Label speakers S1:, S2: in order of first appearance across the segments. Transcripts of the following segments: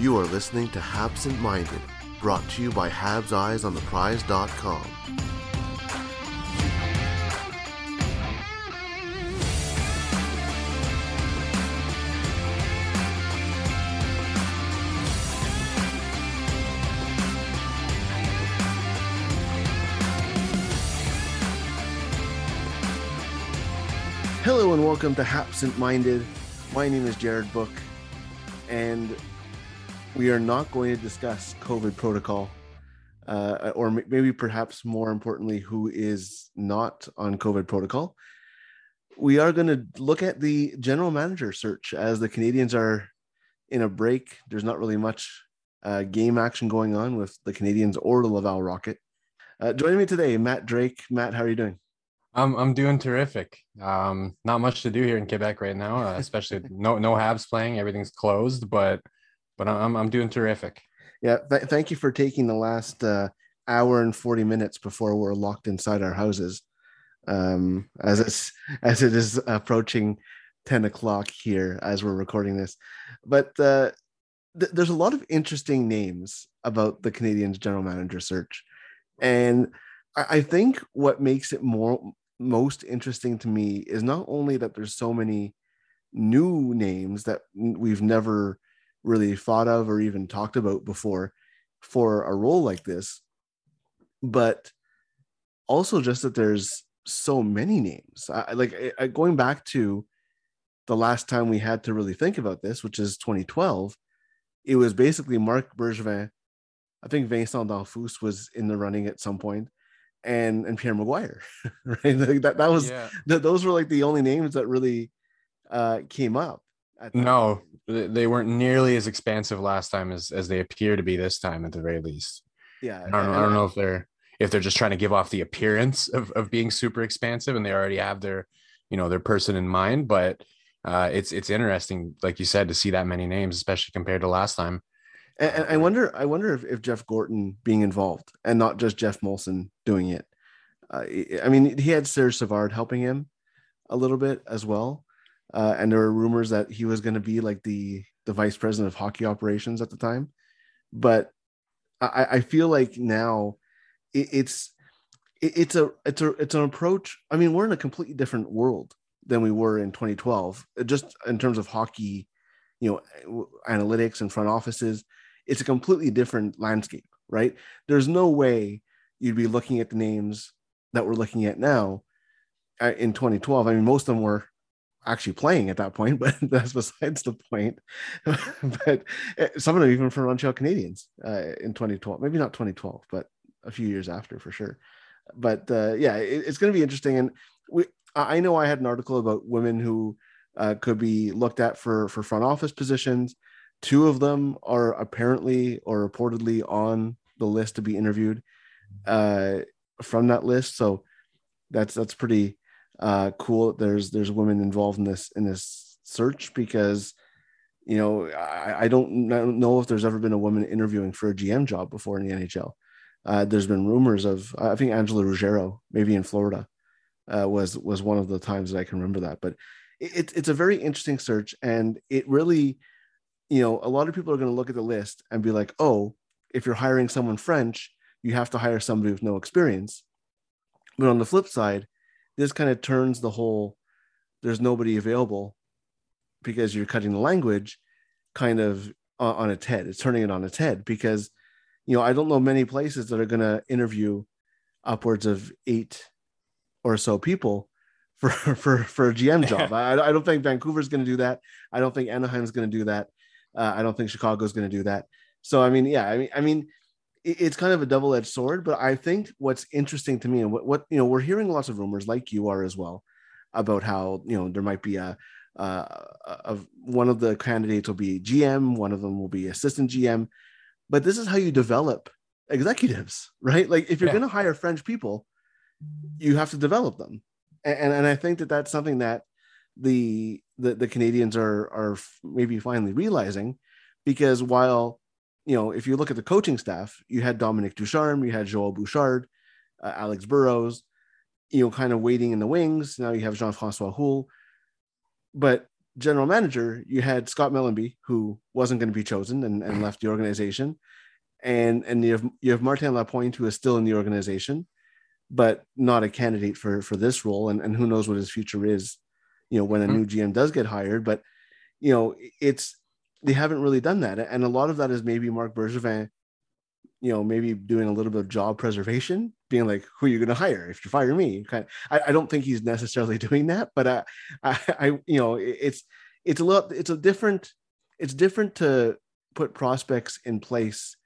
S1: You are listening to Habsent Minded, brought to you by Habs Eyes on the Prize.com. Hello and welcome to Habsent Minded. My name is Jared Book, and we are not going to discuss COVID protocol, uh, or maybe perhaps more importantly, who is not on COVID protocol. We are going to look at the general manager search as the Canadiens are in a break. There's not really much uh, game action going on with the Canadiens or the Laval Rocket. Uh, joining me today, Matt Drake. Matt, how are you doing?
S2: I'm I'm doing terrific. Um, not much to do here in Quebec right now, uh, especially no no Habs playing. Everything's closed, but but I'm I'm doing terrific.
S1: Yeah, th- thank you for taking the last uh, hour and forty minutes before we're locked inside our houses, um, as it's as it is approaching ten o'clock here as we're recording this. But uh, th- there's a lot of interesting names about the Canadiens general manager search, and I, I think what makes it more most interesting to me is not only that there's so many new names that we've never really thought of or even talked about before for a role like this but also just that there's so many names I, like I, going back to the last time we had to really think about this which is 2012 it was basically marc bergevin i think vincent Damphousse was in the running at some point and and pierre mcguire right like that, that was
S2: Yeah.
S1: th- those were like the only names that really uh came up
S2: No. They weren't nearly as expansive last time as as they appear to be this time, at the very least.
S1: yeah
S2: I don't, I don't know if they're if they're just trying to give off the appearance of of being super expansive, and they already have their you know their person in mind. But uh, it's it's interesting, like you said, to see that many names, especially compared to last time.
S1: And, and I wonder, I wonder if, if Jeff Gorton being involved and not just Jeff Molson doing it. Uh, I- I mean, he had Serge Savard helping him a little bit as well, uh, and there were rumors that he was going to be like the the vice president of hockey operations at the time. But I, I feel like now it, it's it, it's a it's a it's an approach. I mean, we're in a completely different world than we were in 2012, just in terms of hockey, you know, analytics and front offices it's a completely different landscape, right? There's no way you'd be looking at the names that we're looking at now uh, in 2012. I mean, most of them were actually playing at that point, but that's besides the point. but uh, some of them even from Montreal Canadiens uh, in 2012, maybe not 2012, but a few years after for sure. But uh, yeah, it, it's going to be interesting. And we, I I know I had an article about women who uh, could be looked at for for front office positions. Two of them are apparently or reportedly on the list to be interviewed uh, from that list. So that's that's pretty uh, cool. There's there's women involved in this in this search because you know I, I don't I don't know if there's ever been a woman interviewing for a GM job before in the NHL. Uh, there's been rumors of I think Angela Ruggiero maybe in Florida uh, was was one of the times that I can remember that. But it, it's a very interesting search, and it really, you know, a lot of people are going to look at the list and be like, oh, if you're hiring someone French, you have to hire somebody with no experience. But on the flip side, this kind of turns the whole there's nobody available because you're cutting the language kind of on, on its head. It's turning it on its head because you know I don't know many places that are going to interview upwards of eight or so people for for for a GM job. I, I don't think Vancouver's going to do that. I don't think Anaheim's going to do that. Uh, I don't think Chicago's going to do that. So I mean, yeah, I mean, I mean, it's kind of a double edged sword. But I think what's interesting to me and what what you know we're hearing lots of rumors like you are as well about how you know there might be a uh, of one of the candidates will be GM, one of them will be assistant GM. But this is how you develop executives, right? Like if you're
S2: Yeah.
S1: going to hire French people, you have to develop them, and and I think that that's something that the the, the Canadiens are are maybe finally realizing, because while you know if you look at the coaching staff, you had Dominic Ducharme, you had Joel Bouchard, uh, Alex Burrows, you know, kind of waiting in the wings. Now you have Jean Francois Houle, but general manager, you had Scott Mellanby, who wasn't going to be chosen and, and left the organization, and and you have you have Martin Lapointe, who is still in the organization, but not a candidate for for this role, and and who knows what his future is, you know, when a
S2: Mhm.
S1: new GM does get hired, but you know, it's they haven't really done that, and a lot of that is maybe Marc Bergevin, you know, maybe doing a little bit of job preservation, being like, who are you going to hire if you fire me? Kind I, I don't think he's necessarily doing that, but I, I, I you know, it's it's a lot, it's a different, it's different to put prospects in place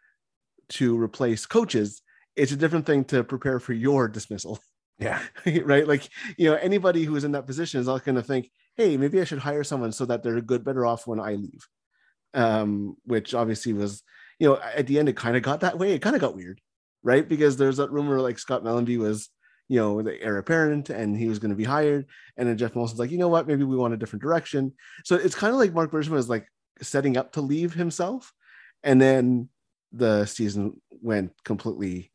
S1: to replace coaches. It's a different thing to prepare for your dismissal,
S2: Yeah.
S1: right? Like, you know, anybody who is in that position is not going to think, hey, maybe I should hire someone so that they're good, better off when I leave. Um, which obviously was, you know, at the end it kind of got that way. It kind of got weird, right? Because there's that rumor like Scott Mellanby was, you know, the heir apparent and he was going to be hired. And then Jeff Molson's like, you know what, maybe we want a different direction. So it's kind of like Marc Bergevin was like setting up to leave himself. And then the season went completely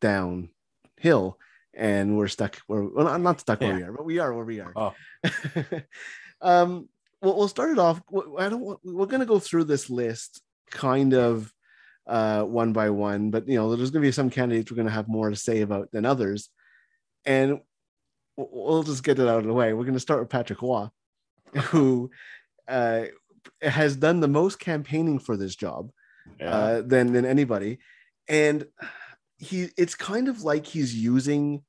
S1: downhill and we're stuck where well I'm not stuck where
S2: Yeah.
S1: we are, but we are where we are.
S2: Oh.
S1: um well, we'll start it off. I don't we're gonna go through this list kind of uh one by one, but you know, there's gonna be some candidates we're gonna have more to say about than others. And we'll just get it out of the way. We're gonna start with Patrick Roy, who uh has done the most campaigning for this job uh, than than anybody, and he it's kind of like he's using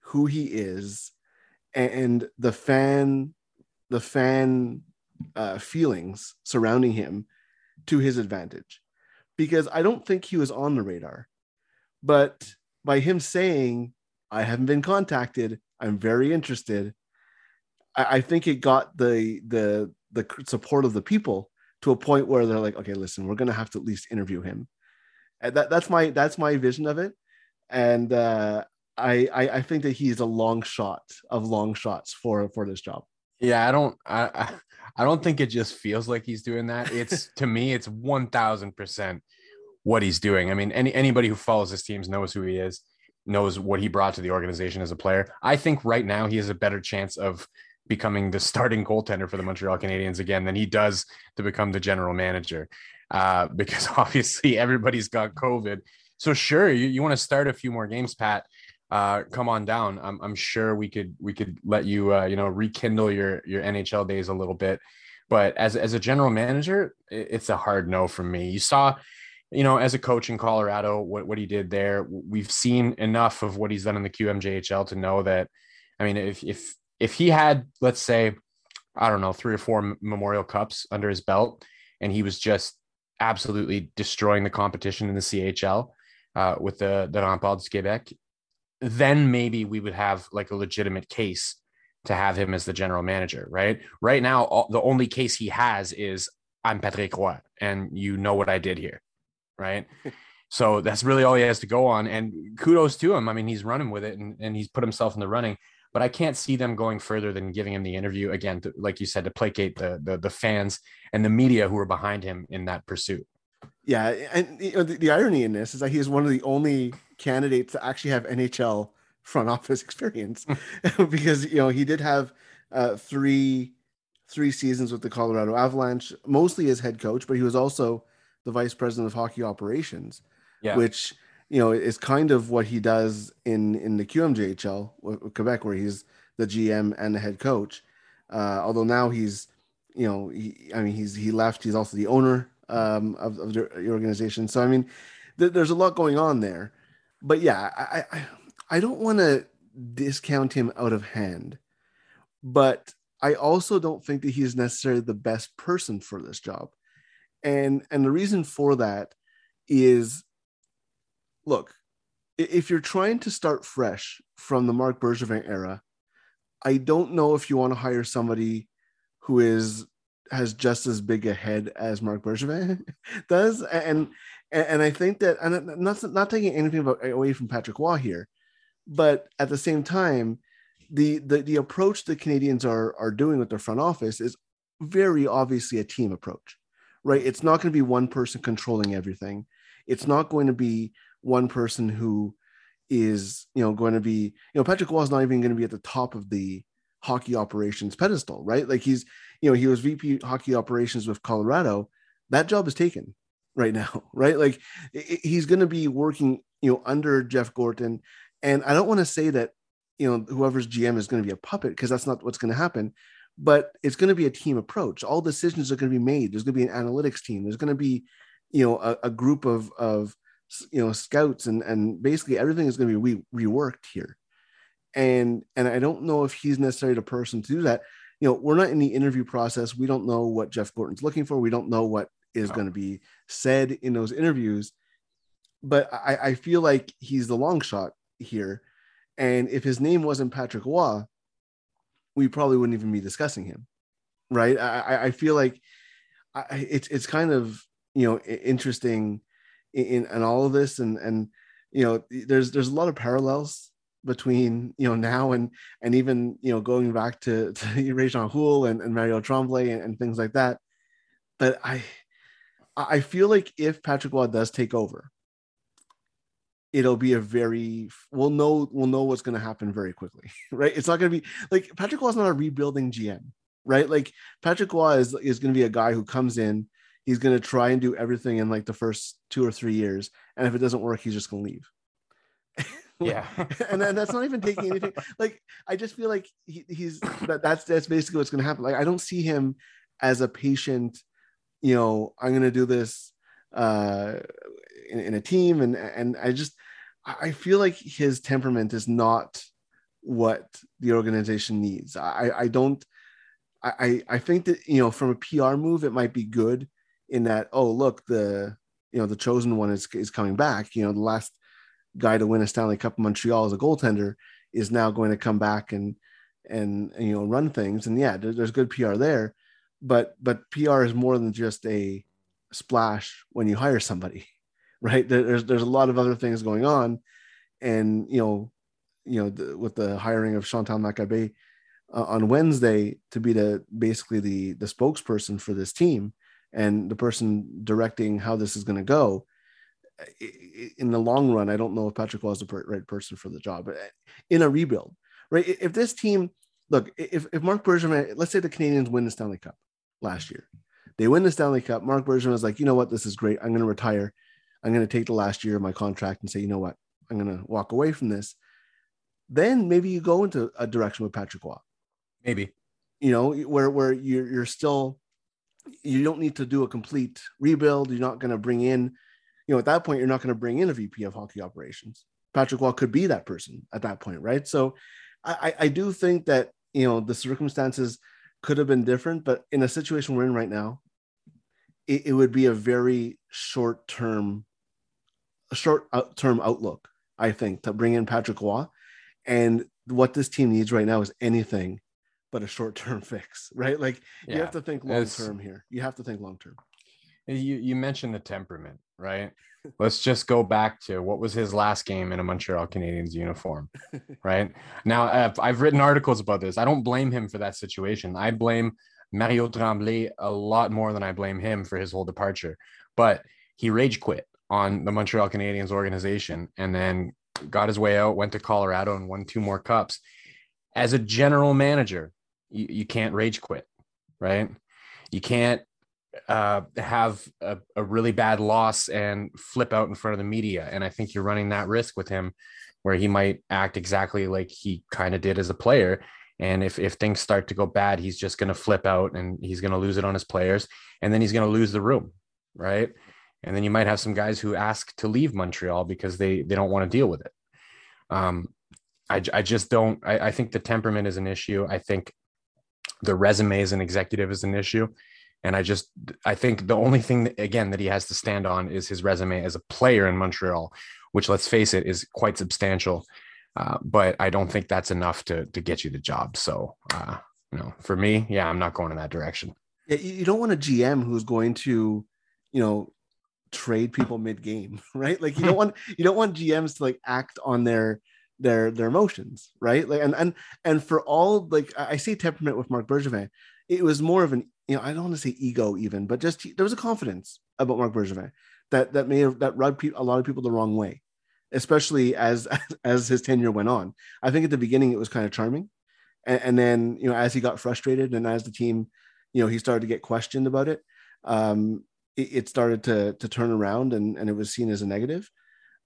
S1: who he is and the fan the fan uh, feelings surrounding him to his advantage because I don't think he was on the radar, but by him saying I haven't been contacted, I'm very interested. I, I think it got the the the support of the people to a point where they're like, okay, listen, we're gonna have to at least interview him. And that, that's my that's my vision of it, and uh, I, I I think that he's a long shot of long shots for for this job.
S2: Yeah, I don't I I- don't think it just feels like he's doing that. It's to me, it's one thousand percent what he's doing. I mean, any anybody who follows his teams knows who he is, knows what he brought to the organization as a player. I think right now he has a better chance of becoming the starting goaltender for the Montreal Canadiens again than he does to become the general manager. Uh, because obviously everybody's got COVID. So sure, you, you want to start a few more games, Pat uh, come on down. I'm, I'm sure we could we could let you uh, you know rekindle your your NHL days a little bit. But as as a general manager, it's a hard no from me. You saw, you know, as a coach in Colorado, what what he did there. We've seen enough of what he's done in the QMJHL to know that. I mean, if if if he had, let's say, I don't know, three or four Memorial Cups under his belt, and he was just absolutely destroying the competition in the CHL uh, with the the Remparts du Québec, then maybe we would have like a legitimate case to have him as the general manager, right? Right now, all, the only case he has is I'm Patrick Roy, and you know what I did here, right? so that's really all he has to go on. And kudos to him. I mean, he's running with it and, and he's put himself in the running. But I can't see them going further than giving him the interview again, to, like you said, to placate the, the the fans and the media who are behind him in that pursuit.
S1: Yeah, and you know, the, the irony in this is that he is one of the only candidates to actually have NHL front office experience, because you know he did have uh, three three seasons with the Colorado Avalanche, mostly as head coach, but he was also the vice president of hockey operations,
S2: Yeah.
S1: which you know is kind of what he does in in the QMJHL Quebec, where he's the GM and the head coach. Uh, although now he's you know, he, I mean, he's he left. He's also the owner um, of, of the organization. So I mean, th- there's a lot going on there. But yeah, I I, I don't want to discount him out of hand, but I also don't think that he's necessarily the best person for this job. And and the reason for that is look, if you're trying to start fresh from the Marc Bergevin era, I don't know if you want to hire somebody who is has just as big a head as Marc Bergevin does, and and I think that and uh, not not taking anything away from Patrick Roy here, but at the same time, the the the approach the Canadiens are are doing with their front office is very obviously a team approach, right? It's not going to be one person controlling everything. It's not going to be one person who is you know going to be you know Patrick is not even going to be at the top of the hockey operations pedestal, right? Like he's you know he was VP hockey operations with Colorado. That job is taken right now, right? Like he's going to be working you know under Jeff Gorton, and I don't want to say that you know whoever's GM is going to be a puppet because that's not what's going to happen. But it's going to be a team approach. All decisions are going to be made. There's going to be an analytics team. There's going to be, you know, a, a group of of you know scouts and and basically everything is going to be re- reworked here and and i don't know if he's necessarily the person to do that you know we're not in the interview process. We don't know what jeff gorton's looking for. We don't know what is going to be said in those interviews. But I, I feel like he's the long shot here. And if his name wasn't patrick Roy, we probably wouldn't even be discussing him right? I i feel like I, it's it's kind of you know interesting in, in all of this. And and you know there's there's a lot of parallels between you know now and and even you know going back to, to Réjean Houle and, and Mario Tremblay and, and, things like that. But I I feel like if Patrick Roy does take over, it'll be a very we'll know we'll know what's going to happen very quickly, right? It's not going to be like Patrick is not a rebuilding GM, right? Like Patrick Roy is is going to be a guy who comes in he's going to try and do everything in like the first two or three years and if it doesn't work he's just going to leave
S2: yeah.
S1: and then that's not even taking anything like i just feel like he, he's that, that's that's basically what's going to happen. Like i don't see him as a patient you know i'm going to do this uh in, in a team and and i just i feel like his temperament is not what the organization needs. I i don't I, I think that you know from a PR move it might be good in that oh look the you know the chosen one is is coming back. You know the last guy to win a Stanley Cup in Montreal as a goaltender is now going to come back and and, and you know run things. And yeah there, there's good PR there but but PR is more than just a splash when you hire somebody right? There's there's a lot of other things going on. And you know you know the, with the hiring of Chantal Machabée uh, on Wednesday to be the basically the the spokesperson for this team and the person directing how this is going to go in the long run i don't know if patrick was the right person for the job but eh, in a rebuild right? If this team look if, if marc bergevin let's say the Canadiens win the stanley cup last year. They win the stanley cup. Marc bergevin was like you know what? This is great. I'm going to retire. I'm going to take the last year of my contract and say you know what? I'm going to walk away from this then maybe you go into a direction with patrick Roy.
S2: maybe.
S1: You know where where you're, you're still you don't need to do a complete rebuild. You're not going to bring in, you know, at that point, you're not going to bring in a VP of hockey operations. Patrick Roy could be that person at that point, right? So I, I do think that, you know, the circumstances could have been different, but in a situation we're in right now, it, it would be a very short term, a short uh, term outlook, I think, to bring in Patrick Roy. And what this team needs right now is anything but a short term fix, right? Like yeah. you have to think long term here. You have to think long term.
S2: You you mentioned the temperament, right? Let's just go back to what was his last game in a Montreal Canadiens uniform, right? Now I've, I've written articles about this. I don't blame him for that situation. I blame Mario Tremblay a lot more than I blame him for his whole departure. But he rage quit on the Montreal Canadiens organization and then got his way out, went to Colorado and won two more cups. As a general manager, you, you can't rage quit, right? You can't uh, have a, a, really bad loss and flip out in front of the media. And I think you're running that risk with him where he might act exactly like he kind of did as a player And if, if things start to go bad, he's just going to flip out and he's going to lose it on his players. And then he's going to lose the room. Right. And then you might have some guys who ask to leave Montreal because they, they don't want to deal with it. Um, I, I just don't, I, I think the temperament is an issue. I think the resume as an executive is an issue. And I just, I think the only thing, that, again, that he has to stand on is his resume as a player in Montreal, which let's face it, is quite substantial. Uh, but I don't think that's enough to to get you the job. So, uh, you know, for me, yeah, I'm not going in that direction.
S1: Yeah, you don't want a GM who's going to, you know, trade people mid game, right? Like you don't want you don't want GMs to like act on their their their emotions, right? Like and and and for all like I see temperament with Marc Bergevin, it was more of an you know I don't want to say ego even, but just there was a confidence about Marc Bergevin that that may have that rubbed a lot of people the wrong way especially as as his tenure went on. I think at the beginning it was kind of charming, and, and then you know as he got frustrated and as the team, you know, he started to get questioned about it. Um, it, it started to to turn around and and it was seen as a negative.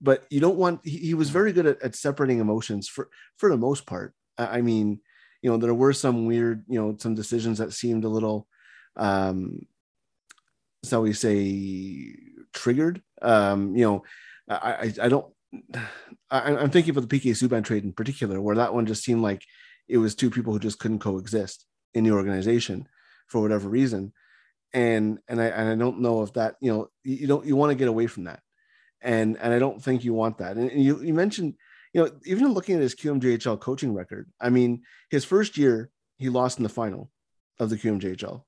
S1: But you don't want. He, he was very good at, at separating emotions for for the most part. I mean, you know, there were some weird, you know, some decisions that seemed a little, um, shall we say, triggered. Um, you know, I, I, I don't I, am thinking about the PK Subban trade in particular, where that one just seemed like it was two people who just couldn't coexist in the organization for whatever reason. And and I and I don't know if that you know you don't you want to get away from that, and and I don't think you want that. And, and you you mentioned you know even looking at his QMJHL coaching record, I mean his first year he lost in the final of the QMJHL.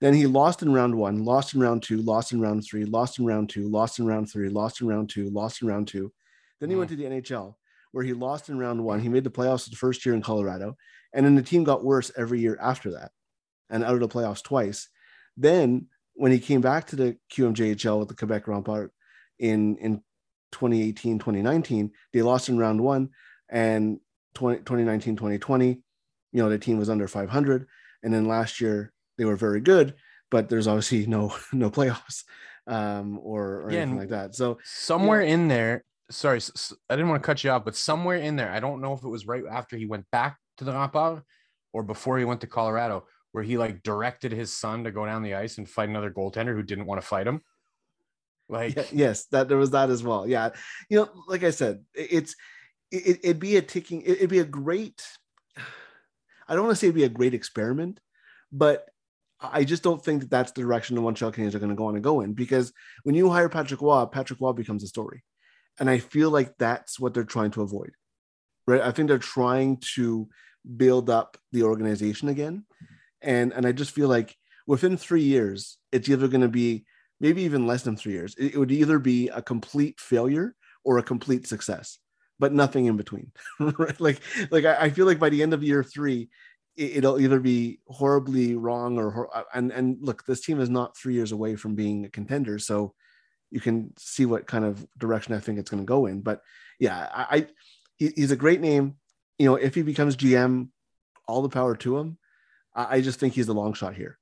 S1: Then he lost in round one, lost in round two, lost in round three, lost in round two, lost in round three, lost in round two, lost in round two, then he went mm. to the NHL where he lost in round one. He made the playoffs the first year in Colorado, and then the team got worse every year after that, and out of the playoffs twice. Then when he came back to the QMJHL with the Quebec Remparts in in 2018 2019 they lost in round one and 20, 2019 2020 you know the team was under 500 and then last year they were very good but there's obviously no no playoffs um or, or yeah, anything like that. So
S2: somewhere in there sorry, I didn't want to cut you off, but somewhere in there, I don't know if it was right after he went back to the Remparts or before he went to Colorado, where he like directed his son to go down the ice and fight another goaltender who didn't want to fight him.
S1: Like, yeah, yes, that there was that as well. Yeah, you know, like I said, it's it, would be a ticking, it'd be a great. I don't want to say it'd be a great experiment, but I just don't think that that's the direction the one Montreal Canadiens are going to go on and go in because when you hire Patrick Roy, Patrick Roy becomes a story. And I feel like that's what they're trying to avoid, right? I think they're trying to build up the organization again. And, and I just feel like within three years, it's either going to be maybe even less than three years. It, would either be a complete failure or a complete success, but nothing in between. right? Like, like I, I, feel like by the end of year three, it, will either be horribly wrong or and and look, this team is not three years away from being a contender. So you can see what kind of direction I think it's going to go in. But yeah, I, I he, he's a great name. You know, if he becomes GM, all the power to him. I, just think he's the long shot here.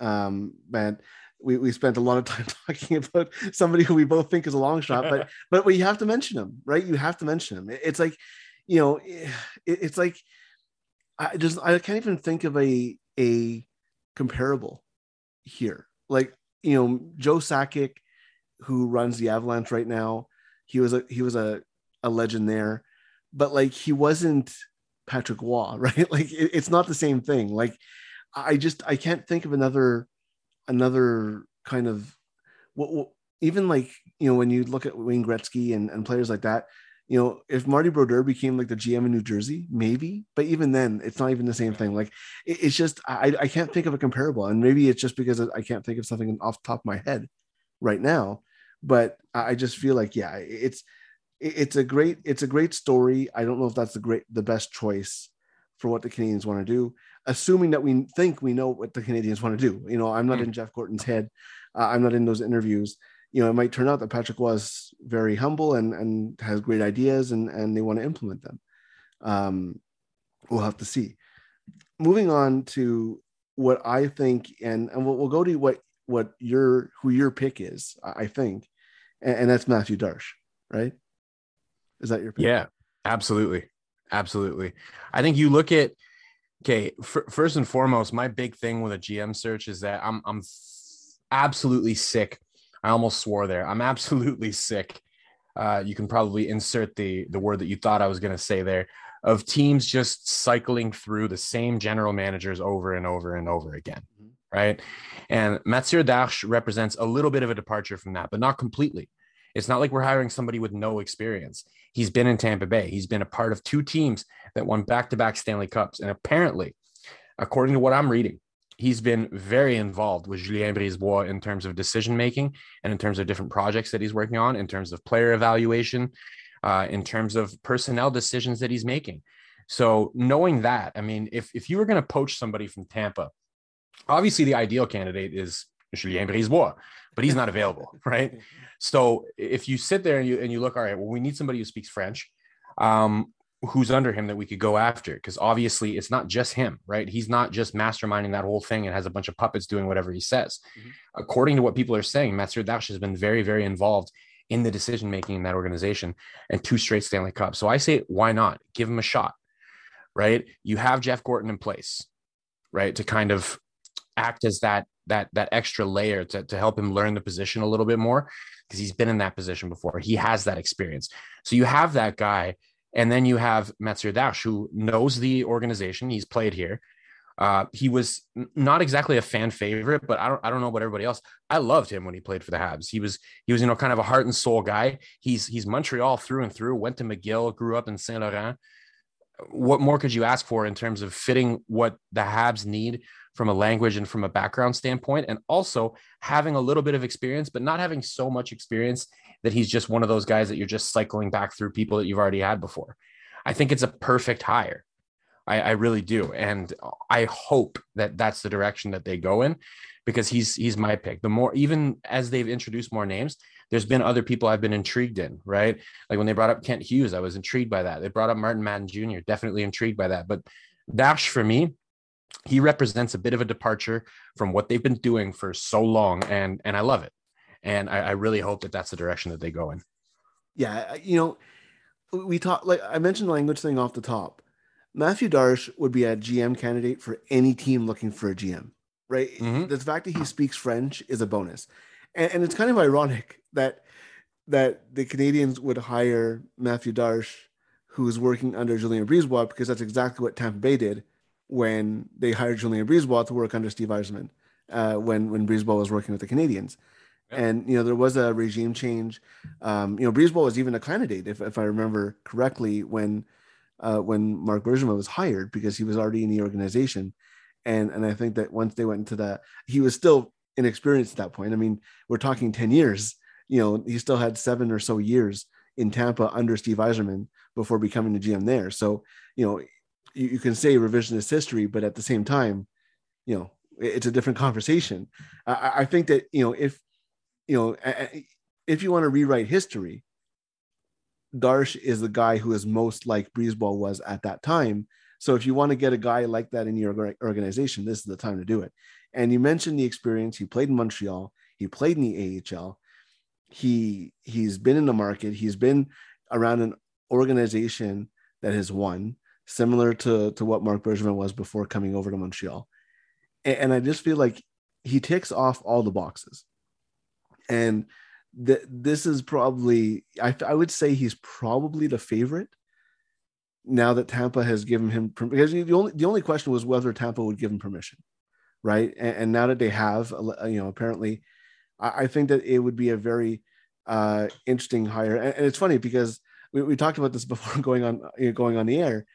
S1: Um, man, we, we spent a lot of time talking about somebody who we both think is a long shot, but but we have to mention him, right? You have to mention him. It's like, you know, it, it's like I just I can't even think of a a comparable here. Like you know, Joe Sakic who runs the Avalanche right now. He was a he was a, a legend there, but like he wasn't Patrick Roy, right? Like it, it's not the same thing. Like I just I can't think of another another kind of what, what even like you know when you look at Wayne Gretzky and, and players like that, you know, if Marty Brodeur became like the GM in New Jersey, maybe, but even then, it's not even the same thing. Like, it, it's just I, I can't think of a comparable, and maybe it's just because I can't think of something off the top of my head right now but I just feel like yeah, it's it's a great it's a great story. I don't know if that's the great the best choice for what the Canadiens want to do, assuming that we think we know what the Canadiens want to do. You know, I'm not mm. in Jeff Gorton's head. Uh, I'm not in those interviews. You know, it might turn out that Patrick was very humble and and has great ideas and and they want to implement them. Um, we'll have to see. Moving on to what I think, and and we'll, we'll go to what what your who your pick is. I think and, and that's Mathieu Darche, right? Is that your pick?
S2: Yeah, absolutely, absolutely. I think you look at Okay, first and foremost, my big thing with a GM search is that I'm I'm absolutely sick. I almost swore there. I'm absolutely sick. Uh, you can probably insert the the word that you thought I was going to say there of teams just cycling through the same general managers over and over and over again, right? And Mathieu Darche represents a little bit of a departure from that, but not completely. It's not like we're hiring somebody with no experience. He's been in Tampa Bay. He's been a part of two teams that won back-to-back Stanley Cups, and apparently, according to what I'm reading, he's been very involved with Julien Brisebois in terms of decision making and in terms of different projects that he's working on, in terms of player evaluation, uh, in terms of personnel decisions that he's making. So knowing that, I mean, if if you were going to poach somebody from Tampa, obviously the ideal candidate is Julien Brisebois, but he's not available, right? So if you sit there and you and you look, all right, well, we need somebody who speaks French. Um, who's under him that we could go after because obviously it's not just him right he's not just masterminding that whole thing and has a bunch of puppets doing whatever he says mm-hmm. according to what people are saying Mathieu Darche has been very very involved in the decision making in that organization and two straight Stanley Cups so I say why not give him a shot right you have Jeff Gorton in place right to kind of act as that that that extra layer to, to help him learn the position a little bit more because he's been in that position before he has that experience so you have that guy and then you have Mathieu Darche, who knows the organization. He's played here. Uh, he was not exactly a fan favorite, but I don't I don't know about everybody else. I loved him when he played for the Habs. He was he was you know kind of a heart and soul guy. He's he's Montreal through and through. Went to McGill, grew up in Saint Laurent. What more could you ask for in terms of fitting what the Habs need from a language and from a background standpoint, and also having a little bit of experience, but not having so much experience that he's just one of those guys that you're just cycling back through people that you've already had before. I think it's a perfect hire. I, I really do, and I hope that that's the direction that they go in, because he's he's my pick. The more even as they've introduced more names, there's been other people I've been intrigued in, right? Like when they brought up Kent Hughes, I was intrigued by that. They brought up Martin Madden Jr., definitely intrigued by that. But Darche for me, he represents a bit of a departure from what they've been doing for so long, and and I love it and I, I really hope that that's the direction that they go in.
S1: Yeah, you know, we talked like I mentioned the language thing off the top. Mathieu Darche would be a GM candidate for any team looking for a GM, right? Mm-hmm. The fact that he speaks French is a bonus, and, and, it's kind of ironic that that the Canadiens would hire Mathieu Darche, who is working under Julien Brisebois, because that's exactly what Tampa Bay did when they hired Julien Brisebois to work under Steve Yzerman, uh, when when Brisebois was working with the Canadiens. And you know there was a regime change. Um, you know, Brisebois was even a candidate, if, if I remember correctly, when uh, when Marc Bergevin was hired because he was already in the organization. And and I think that once they went into that, he was still inexperienced at that point. I mean, we're talking ten years. You know, he still had seven or so years in Tampa under Steve Yzerman before becoming the GM there. So you know, you, you can say revisionist history, but at the same time, you know, it's a different conversation. I, I think that you know if you know, if you want to rewrite history, Darche is the guy who is most like Brisebois was at that time. So if you want to get a guy like that in your organization, this is the time to do it. And you mentioned the experience. He played in Montreal. He played in the AHL. He he's been in the market. He's been around an organization that has won, similar to to what Marc Bergevin was before coming over to Montreal. And, and I just feel like he ticks off all the boxes and th- this is probably I, I would say he's probably the favorite now that Tampa has given him because the only the only question was whether Tampa would give him permission, right? And, and now that they have, you know, apparently, I, I, think that it would be a very uh, interesting hire. And, and, it's funny because we, we talked about this before going on you know, going on the air.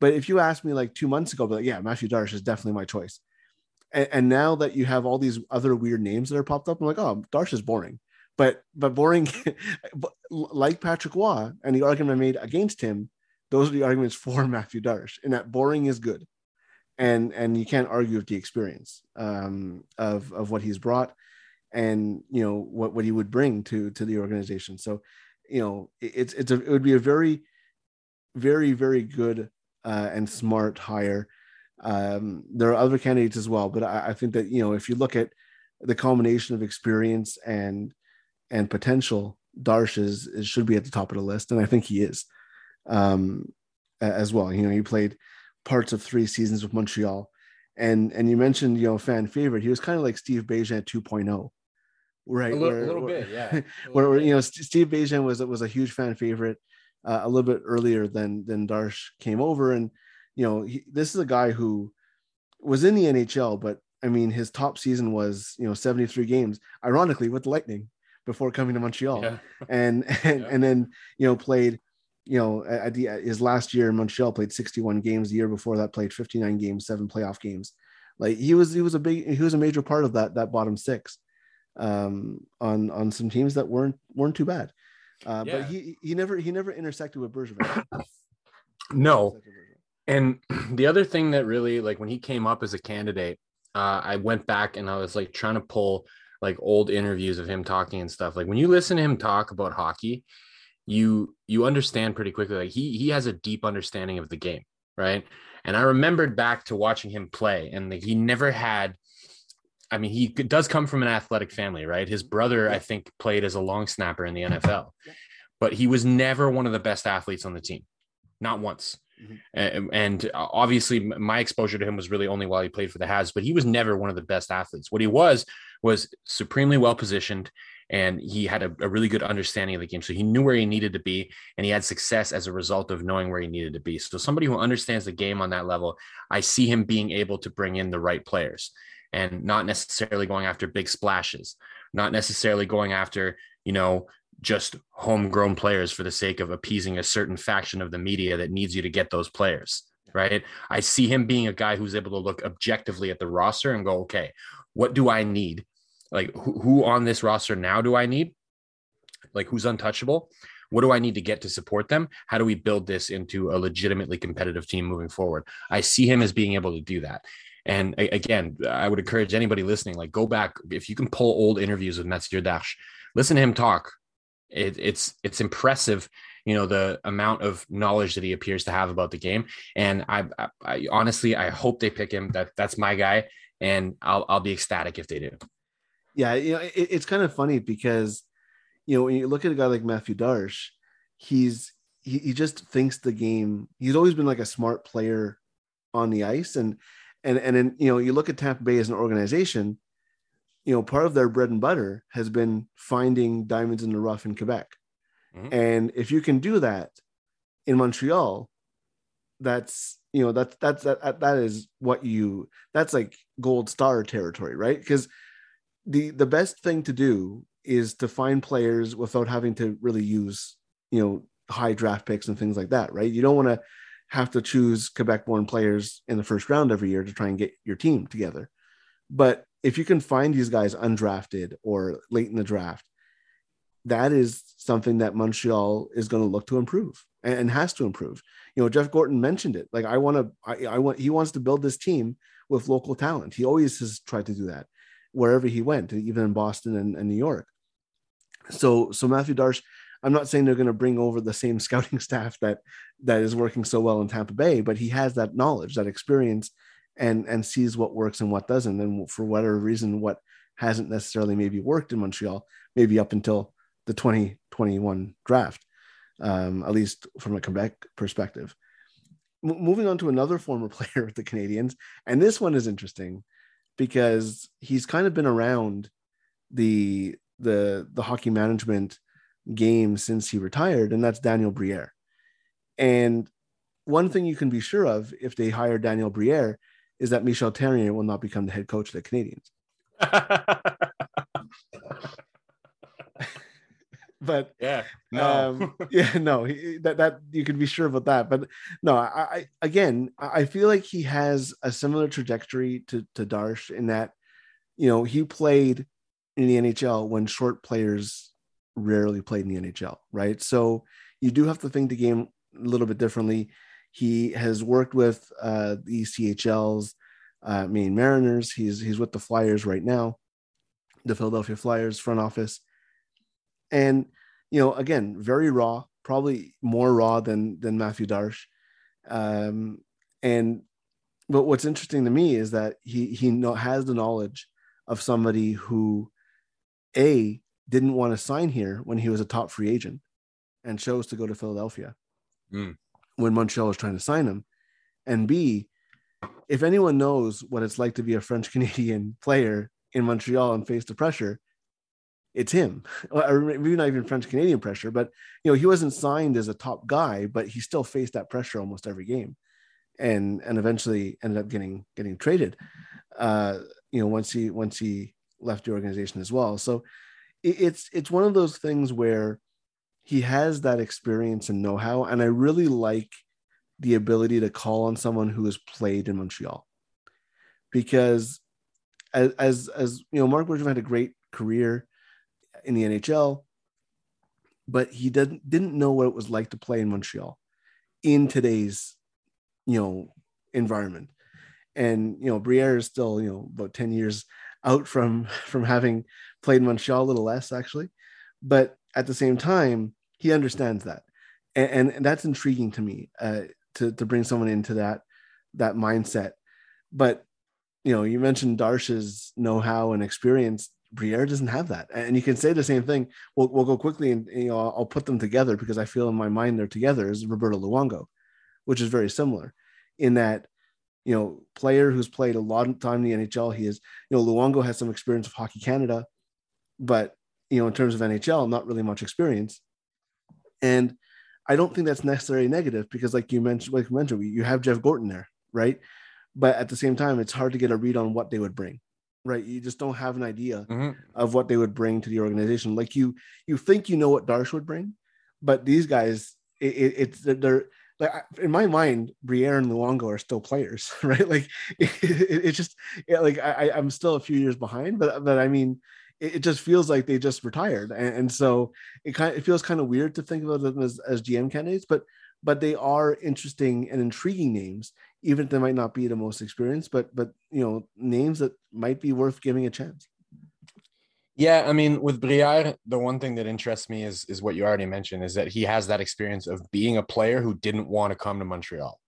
S1: But if you asked me like two months ago, I'd be like, yeah, Mathieu Darche is definitely my choice and, and, now that you have all these other weird names that are popped up, I'm like, oh, Darche is boring. But but boring, like Patrick Roy and the argument I made against him, those are the arguments for Mathieu Darche, and that boring is good, and and you can't argue with the experience um, of of what he's brought, and you know what what he would bring to to the organization. So, you know, it's it's a, it would be a very, very very good uh, and smart hire um, there are other candidates as well, but I, I, think that you know if you look at the combination of experience and and potential, Darche is, is should be at the top of the list, and I think he is um, as well. You know, he played parts of three seasons with Montreal. And and you mentioned, you know, fan favorite. He was kind of like Steve Bégin 2.0. Right.
S2: A little,
S1: where-
S2: a little
S1: where-
S2: bit, yeah.
S1: where, where, you know St- Steve Bégin was was a huge fan favorite uh, a little bit earlier than than Darche came over, and you know he, this is a guy who was in the NHL, but I mean his top season was you know 73 games, ironically with the Lightning before coming to Montreal,
S2: Yeah.
S1: and and,
S2: Yeah.
S1: and then you know played you know at at the his last year in Montreal played 61 games. The year before that played 59 games, seven playoff games. Like he was he was a big he was a major part of that that bottom six um, on on some teams that weren't weren't too bad. Uh,
S2: Yeah.
S1: But he he never he never intersected with Bergevin.
S2: No, And the other thing that really like when he came up as a candidate, uh, I went back and I was like trying to pull like old interviews of him talking and stuff. Like when you listen to him talk about hockey, you you understand pretty quickly. Like he he has a deep understanding of the game, right? And I remembered back to watching him play, and like, he never had. I mean, he does come from an athletic family, right? His brother, I think, played as a long snapper in the NFL, but he was never one of the best athletes on the team, not once. Mm-hmm. And, and obviously, my exposure to him was really only while he played for the Habs, but he was never one of the best athletes. What he was was supremely well positioned, and he had a, a really good understanding of the game. So he knew where he needed to be, and he had success as a result of knowing where he needed to be. So somebody who understands the game on that level, I see him being able to bring in the right players and not necessarily going after big splashes, not necessarily going after, you know, just homegrown players for the sake of appeasing a certain faction of the media that needs you to get those players. Right. I see him being a guy who's able to look objectively at the roster and go, okay, what do I need? Like, who, who on this roster now do I need? Like, who's untouchable? What do I need to get to support them? How do we build this into a legitimately competitive team moving forward? I see him as being able to do that. And a- again, I would encourage anybody listening, like go back if you can pull old interviews with Mathieu Darche, listen to him talk. It, it's it's impressive, you know, the amount of knowledge that he appears to have about the game. And I, I, I honestly, I hope they pick him. That that's my guy, and I'll I'll be ecstatic if they do.
S1: Yeah, you know, it, it's kind of funny because you know when you look at a guy like Mathieu Darche, he's he, he just thinks the game. He's always been like a smart player on the ice, and and and then you know you look at Tampa Bay as an organization. You know, part of their bread and butter has been finding diamonds in the rough in Quebec,
S2: Mhm.
S1: and if you can do that in Montreal, that's you know that's that's that, that is what you that's like gold star territory, right? Because the the best thing to do is to find players without having to really use you know high draft picks and things like that right you don't want to have to choose quebec born players in the first round every year to try and get your team together. But if you can find these guys undrafted or late in the draft that is something that montreal is going to look to improve and, has to improve. You know jeff Gorton mentioned it. Like i want to I, I want he wants to build this team with local talent. He always has tried to do that wherever he went, even in Boston and, and New York. So, so Mathieu Darche, I'm not saying they're going to bring over the same scouting staff that that is working so well in Tampa Bay, but he has that knowledge, that experience, and and sees what works and what doesn't. And for whatever reason, what hasn't necessarily maybe worked in Montreal, maybe up until the 2021 draft, um, at least from a Quebec perspective. M- moving on to another former player with the Canadiens, and this one is interesting because he's kind of been around the the the hockey management game since he retired, and that's Daniel Briere. And one thing you can be sure of if they hire Daniel Briere is that Michel Therrien will not become the head coach of the Canadiens. But
S2: yeah,
S1: um, yeah, no, he, that that you can be sure about that. But no, I, I again, I I feel like he has a similar trajectory to to Darche in that, you know, he played in the NHL when short players rarely played in the NHL, right? So you do have to think the game a little bit differently. He has worked with uh, the CHL's uh, Maine Mariners. He's he's with the Flyers right now, the Philadelphia Flyers front office and you know again very raw probably more raw than than Mathieu Darche um and but what's interesting to me is that he he know, has the knowledge of somebody who a didn't want to sign here when he was a top free agent and chose to go to philadelphia
S2: Mm.
S1: when montreal was trying to sign him. And b if anyone knows what it's like to be a french canadian player in montreal and face the pressure it's him. Or maybe not even french canadian pressure but you know he wasn't signed as a top guy but he still faced that pressure almost every game and and eventually ended up getting getting traded uh you know once he once he left the organization as well. So it's it's one of those things where he has that experience and know-how and i really like the ability to call on someone who has played in montreal. Because as as, as you know marc bergevin had a great career in the nhl but he didn't didn't know what it was like to play in montreal in today's you know environment. And you know briere is still you know about 10 years out from from having played montreal a little less actually. But at the same time he understands that. And, and that's intriguing to me uh, to, to bring someone into that that mindset. But you know you mentioned Darche's know-how and experience. Briere doesn't have that. And you can say the same thing. We'll, we'll go quickly and you know i'll put them together because i feel in my mind they're together is roberto luongo which is very similar in that you know player who's played a lot of time in the nhl he is you know luongo has some experience of hockey canada but you know in terms of nhl not really much experience and I don't think that's necessarily negative because, like you mentioned, like you mentioned, you have Jeff Gorton there, right? But at the same time, it's hard to get a read on what they would bring, right? You just don't have an idea
S2: Mhm.
S1: of what they would bring to the organization. Like you, you think you know what Darche would bring, but these guys, it, it, it's they're like in my mind, Briere and Luongo are still players, right? Like it, it, it's just yeah, like I- I'm still a few years behind, but but I mean, it, it just feels like they just retired, and, and so it kind of, it feels kind of weird to think about them as, as GM candidates, but but they are interesting and intriguing names, even if they might not be the most experienced, but but you know names that might be worth giving a chance.
S2: Yeah, I mean, with Briere, the one thing that interests me is is what you already mentioned is that he has that experience of being a player who didn't want to come to Montreal,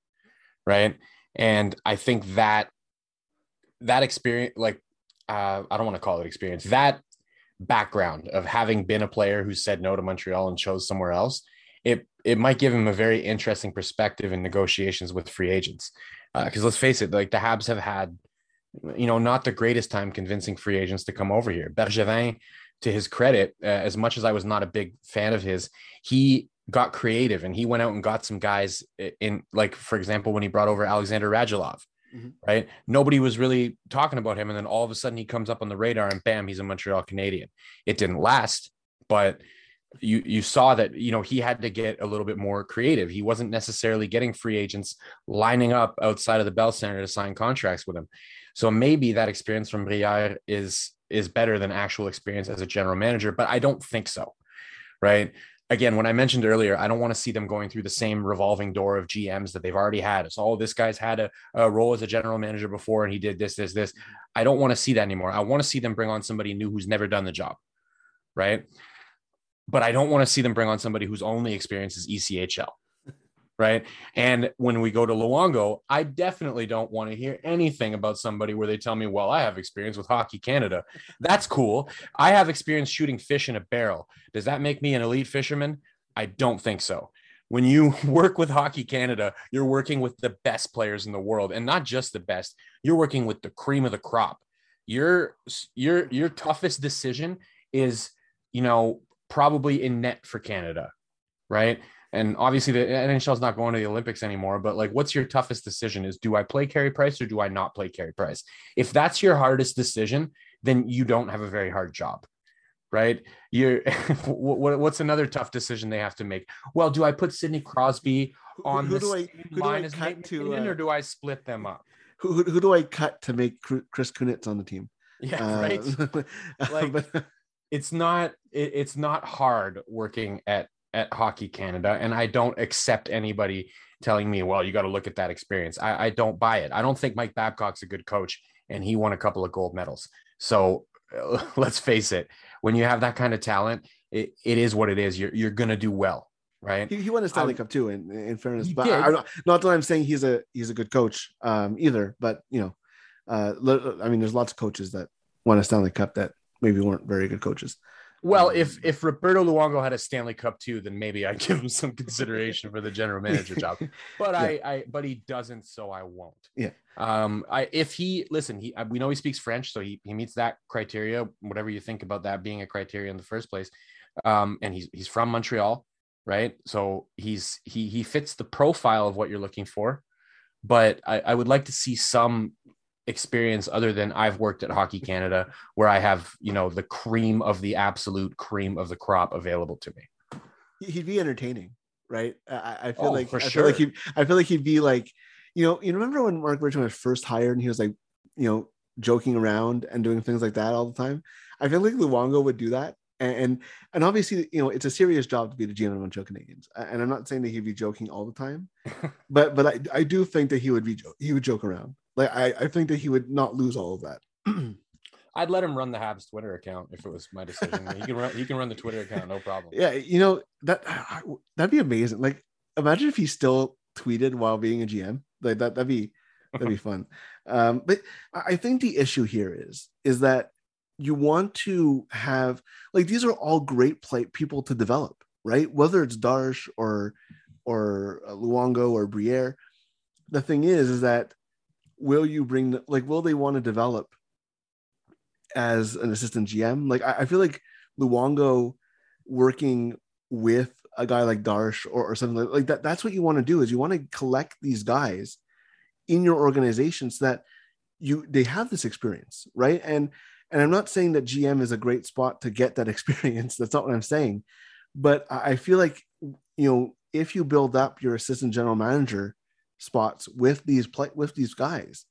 S2: right? And I think that that experience, like, uh, I don't want to call it experience, that background of having been a player who said no to Montreal and chose somewhere else, it it might give him a very interesting perspective in negotiations with free agents. Because let's face it, like the Habs have had you know, not the greatest time convincing free agents to come over here. Bergevin, to his credit, uh, as much as I was not a big fan of his, he got creative and he went out and got some guys in, like, for example, when he brought over Alexander Radulov,
S1: Mhm.
S2: right? Nobody was really talking about him. And then all of a sudden he comes up on the radar and bam, he's a Montreal Canadien. It didn't last, but you you saw that you know he had to get a little bit more creative. He wasn't necessarily getting free agents lining up outside of the Bell Center to sign contracts with him. So maybe that experience from Briere is is better than actual experience as a general manager, but I don't think so. Right. Again, when I mentioned earlier, I don't want to see them going through the same revolving door of GMs that they've already had. It's all this guy's had a, a role as a general manager before and he did this, this, this. I don't want to see that anymore. I want to see them bring on somebody new who's never done the job. Right. But I don't want to see them bring on somebody whose only experience is ECHL right? And when we go to Luongo, I definitely don't want to hear anything about somebody where they tell me, well, I have experience with Hockey Canada. That's cool. I have experience shooting fish in a barrel. Does that make me an elite fisherman? I don't think so. When you work with Hockey Canada, you're working with the best players in the world and not just the best. You're working with the cream of the crop. Your your your toughest decision is, you know, probably in net for Canada, right? And obviously, the NHL is not going to the Olympics anymore. But like, what's your toughest decision? Is do I play Carey Price or do I not play Carey Price? If that's your hardest decision, then you don't have a very hard job, right? You're what, what's another tough decision they have to make? Well, do I put Sidney Crosby on
S1: who
S2: the
S1: who do I
S2: line as Nate
S1: to, uh,
S2: or do I split them up?
S1: Who, who, who do I cut to make Chris Kunitz on the team?
S2: Yeah,
S1: Uh,
S2: right. Like-
S1: but-
S2: it's not it, it's not hard working at at hockey canada and i don't accept anybody telling me well you got to look at that experience I, I don't buy it i don't think mike babcock's a good coach and he won a couple of gold medals so let's face it when you have that kind of talent it, it is what it is you're, you're gonna do well right
S1: he, he won a Stanley
S2: Um,
S1: Cup too. In, in fairness, but. I, not that I'm saying he's a he's a good coach um, either. But you know, uh, I mean, there's lots of coaches that won a Stanley Cup that maybe weren't very good coaches.
S2: Well,
S1: Um,
S2: if if Roberto Luongo had a Stanley Cup too, then maybe I'd give him some consideration for the general manager job. But I, I, but he doesn't, so I won't.
S1: Yeah.
S2: Um. I if he listen, he we know he speaks French, so he he meets that criteria. Whatever you think about that being a criteria in the first place, um, and he's he's from Montreal, right? So he's he he fits the profile of what you're looking for. But I, I would like to see some experience other than I've worked at Hockey Canada where I have, you know, the cream of the absolute cream of the crop available to me.
S1: he'd be entertaining, right? I- I, feel
S2: Oh,
S1: like
S2: for
S1: I feel like
S2: sure.
S1: he I feel like he'd be like, you know, you remember when Marc Bergevin was first hired and he was like, you know, joking around and doing things like that all the time. I feel like Luongo would do that. And, and and obviously, you know, it's a serious job to be the GM of the Montreal Canadiens. And I'm not saying that he'd be joking all the time, but but I, I do think that he would be he would joke around. Like I, I think that he would not lose all of that.
S2: I'd let him run the Habs Twitter account if it was my decision. he can run he can run the Twitter account, no problem.
S1: Yeah, you know that that'd be amazing. Like, imagine if he still tweeted while being a GM. Like that, that'd be that'd be fun. Um, but I think the issue here is is that you want to have like these are all great play people to develop, right? Whether it's Darche or or Luongo or Briere. The thing is, is that will you bring the, like will they want to develop as an assistant GM? Like I, I feel like Luongo working with a guy like Darche or, or something like, like that. That's what you want to do is you want to collect these guys in your organization so that you they have this experience, right? And and I'm not saying that GM is a great spot to get that experience. That's not what I'm saying. But I I feel like you know if you build up your assistant general manager spots with these play with these guys,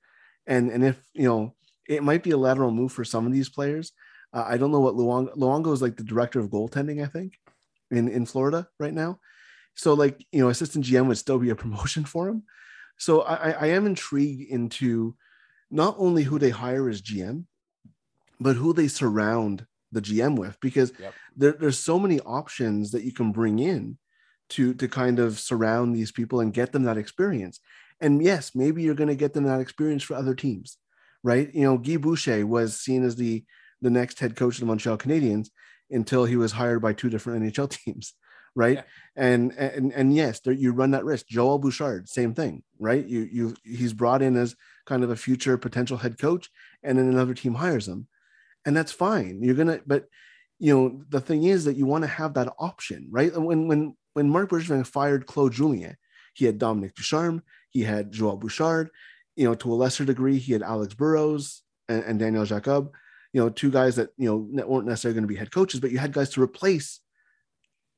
S1: and and if you know it might be a lateral move for some of these players. Uh, I don't know what Luongo Luongo is like the director of goaltending, I think, in in Florida right now. So like you know, assistant GM would still be a promotion for him. So I, I am intrigued into not only who they hire as GM, but who they surround the GM with, because
S2: Yep.
S1: there, there's so many options that you can bring in to to kind of surround these people and get them that experience. And yes, maybe you're going to get them that experience for other teams, right? You know, Guy Boucher was seen as the the next head coach of the Montreal Canadiens until he was hired by two different NHL teams, right?
S2: Yeah.
S1: And and and yes, there, you run that risk. Joel Bouchard, same thing, right? You you he's brought in as kind of a future potential head coach, and then another team hires him, and that's fine. You're gonna, but you know the thing is that you want to have that option, right? When when when Marc Bergevin fired Claude Julien, he had Dominic Ducharme, he had Joel Bouchard, you know, to a lesser degree, he had Alex Burrows and, and Daniel Jacob, you know, two guys that, you know, weren't necessarily going to be head coaches, but you had guys to replace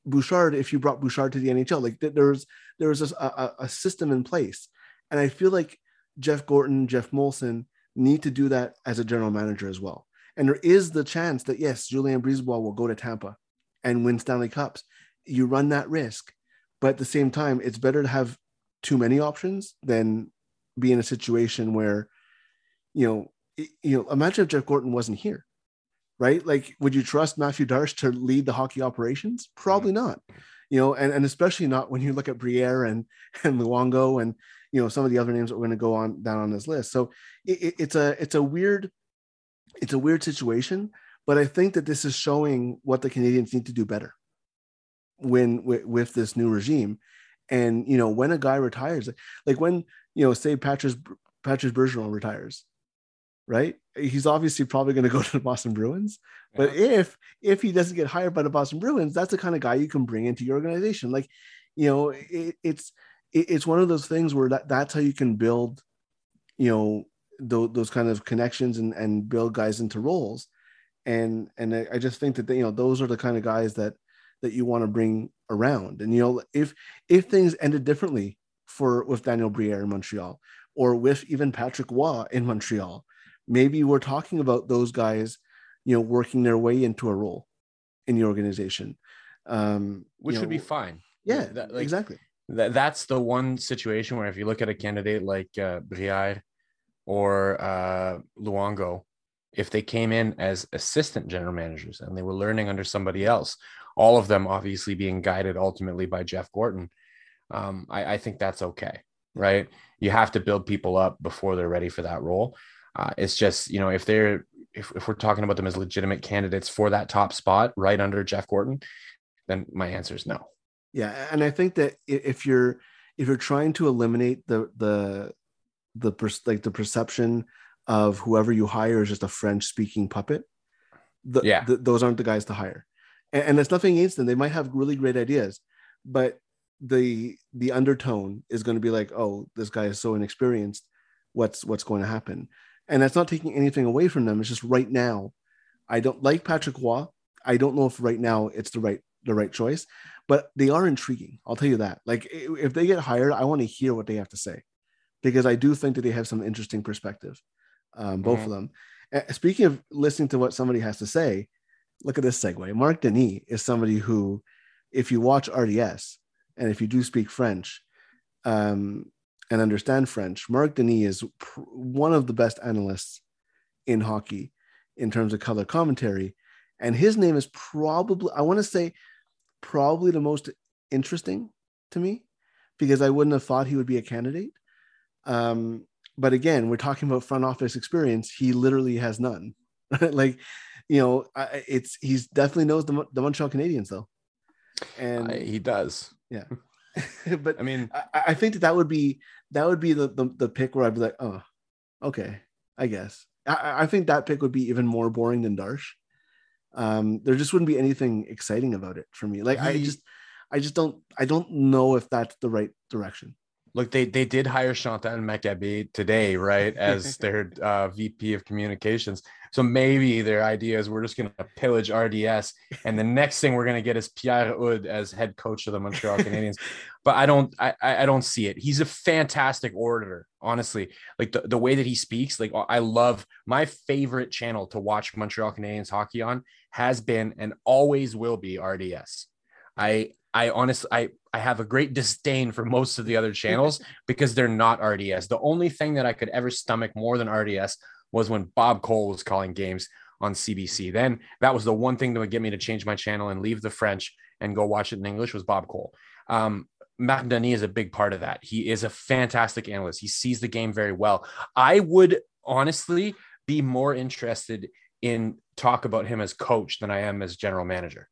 S1: Bouchard if you brought Bouchard to the NHL. Like th- there was, there was a, a, a system in place. And I feel like Jeff Gorton, Geoff Molson need to do that as a general manager as well. And there is the chance that, yes, Julien Brisebois will go to Tampa and win Stanley Cups. You run that risk. But at the same time, it's better to have too many options than be in a situation where, you know, it- you know, imagine if Jeff Gorton wasn't here, right? Like, would you trust Mathieu Darche to lead the hockey operations? Probably mm-hmm. not. You know, and, and especially not when you look at Briere and and Luongo and you know some of the other names that we're going to go on down on this list. So it, it- it's a it's a weird it's a weird situation, but I think that this is showing what the Canadiens need to do better when with, with this new regime. And you know, when a guy retires, like when you know, say Patrice Patrice Bergeron retires, right? He's obviously probably going to go to the Boston Bruins. But if if he doesn't get hired by the Boston Bruins, that's the kind of guy you can bring into your organization. Like, you know, it, it's it, it's one of those things where that, that's how you can build, you know, those, those kind of connections and and build guys into roles. And and I, I just think that you know those are the kind of guys that that you want to bring around. And you know, if if things ended differently for with Daniel Briere in Montreal, or with even Patrick Roy in Montreal, maybe we're talking about those guys, you know, working their way into a role in the organization, um,
S2: which
S1: you
S2: would be fine.
S1: Yeah,
S2: That- like,
S1: exactly.
S2: That, that's the one situation where if you look at a candidate like uh, Brière or uh, Luongo, if they came in as assistant general managers and they were learning under somebody else, all of them obviously being guided ultimately by Jeff Gorton, um, I, I think that's okay, right? You have to build people up before they're ready for that role. Uh, it's just you know if they're if, if we're talking about them as legitimate candidates for that top spot right under Jeff Gorton, then my answer is no.
S1: Yeah, and I think that if you're if you're trying to eliminate the the the like the perception of whoever you hire is just a French speaking puppet, the,
S2: yeah,
S1: the, those aren't the guys to hire. And, and there's nothing against them; they might have really great ideas, but the the undertone is going to be like, oh, this guy is so inexperienced. What's what's going to happen? And that's not taking anything away from them. It's just right now, I don't like Patrick Roy. I don't know if right now it's the right the right choice, but they are intriguing. I'll tell you that. Like if they get hired, I want to hear what they have to say because I do think that they have some interesting perspective, um, both mm-hmm. of them. And speaking of listening to what somebody has to say, look at this segue. Marc Denis is somebody who, if you watch RDS and if you do speak French um, and understand French, Marc Denis is pr- one of the best analysts in hockey in terms of color commentary. And his name is probably, I want to say, probably the most interesting to me because I wouldn't have thought he would be a candidate. Um, but again, we're talking about front office experience. He literally has none. like, you know, I, it's he's definitely knows the, the Montreal Canadiens though,
S2: and uh, he does.
S1: Yeah, but
S2: I mean,
S1: I, I, think that that would be that would be the, the, the pick where I'd be like, oh, okay, I guess. I, I think that pick would be even more boring than Darche. um, there just wouldn't be anything exciting about it for me. Like he, I just, I just don't, I don't know if that's the right direction.
S2: Look, they they did hire Chantal Machabée today, right, as their uh, VP of communications. So maybe their idea is we're just going to pillage RDS, and the next thing we're going to get is Pierre Houde as head coach of the Montreal Canadiens. but I don't, I I don't see it. He's a fantastic orator, honestly. Like the, the way that he speaks, like I love my favorite channel to watch Montreal Canadiens hockey on has been and always will be RDS. I I honestly I I have a great disdain for most of the other channels because they're not RDS. The only thing that I could ever stomach more than RDS was when Bob Cole was calling games on CBC. Then that was the one thing that would get me to change my channel and leave the French and go watch it in English was Bob Cole. Um, Marc Denis is a big part of that. He is a fantastic analyst. He sees the game very well. I would honestly be more interested in talk about him as coach than I am as general manager.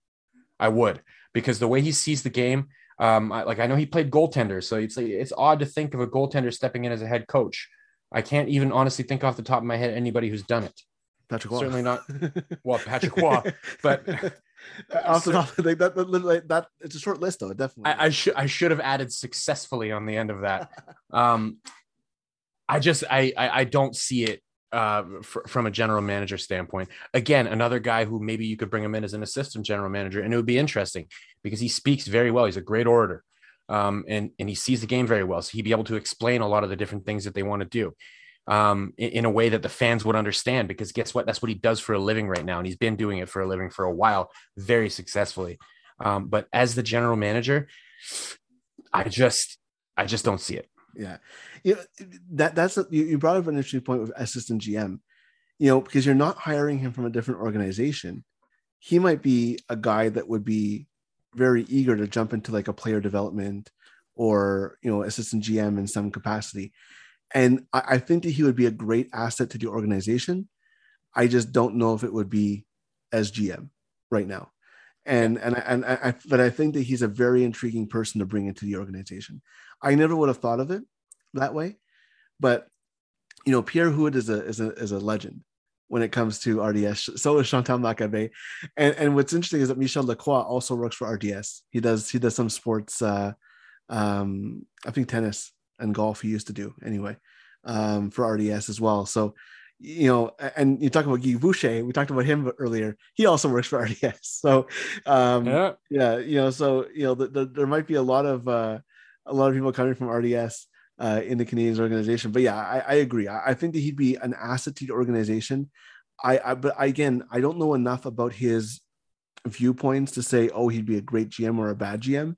S2: I would because the way he sees the game, um, I, like I know he played goaltender, so it's like, it's odd to think of a goaltender stepping in as a head coach. I can't even honestly think off the top of my head anybody who's done it.
S1: Patrick
S2: Roy. Certainly not. Well, Patrick Roy, but
S1: off the top, like that, that, that, it's a short list though. Definitely,
S2: I, I should I should have added successfully on the end of that. um, I just I, I I don't see it uh, fr- from a general manager standpoint. Again, another guy who maybe you could bring him in as an assistant general manager, and it would be interesting because he speaks very well. He's a great orator, um, and and he sees the game very well. So he'd be able to explain a lot of the different things that they want to do um, in, in, a way that the fans would understand. Because guess what? That's what he does for a living right now, and he's been doing it for a living for a while, very successfully. Um, but as the general manager, I just I just don't see it.
S1: Yeah, you know, that that's a, you, you brought up an interesting point with assistant GM. You know, because you're not hiring him from a different organization. He might be a guy that would be very eager to jump into like a player development or you know assistant GM in some capacity. And I, I think that he would be a great asset to the organization. I just don't know if it would be as GM right now. And and and I, but I think that he's a very intriguing person to bring into the organization. I never would have thought of it that way. But you know, Pierre Houde is a is a is a legend when it comes to RDS. So is Chantal Machabée. And and what's interesting is that Michel Lacroix also works for RDS. He does he does some sports uh um I think tennis and golf he used to do anyway um for RDS as well. So you know, and you talk about Guy Boucher, we talked about him earlier. He also works for RDS. So, um, yeah, yeah you know, so, you know, the, the, there might be a lot of, uh, a lot of people coming from RDS uh, in the Canadiens organization. But yeah, I, I agree. I, I, think that he'd be an asset to the organization. I, I but again, I don't know enough about his viewpoints to say, oh, he'd be a great GM or a bad GM.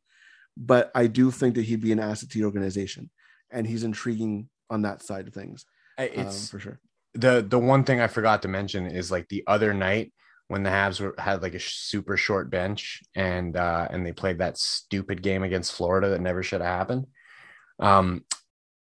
S1: But I do think that he'd be an asset to the organization, and he's intriguing on that side of things.
S2: It's
S1: um, for sure.
S2: The the one thing I forgot to mention is like the other night when the Habs were, had like a super short bench and uh, and they played that stupid game against Florida that never should have happened. Um,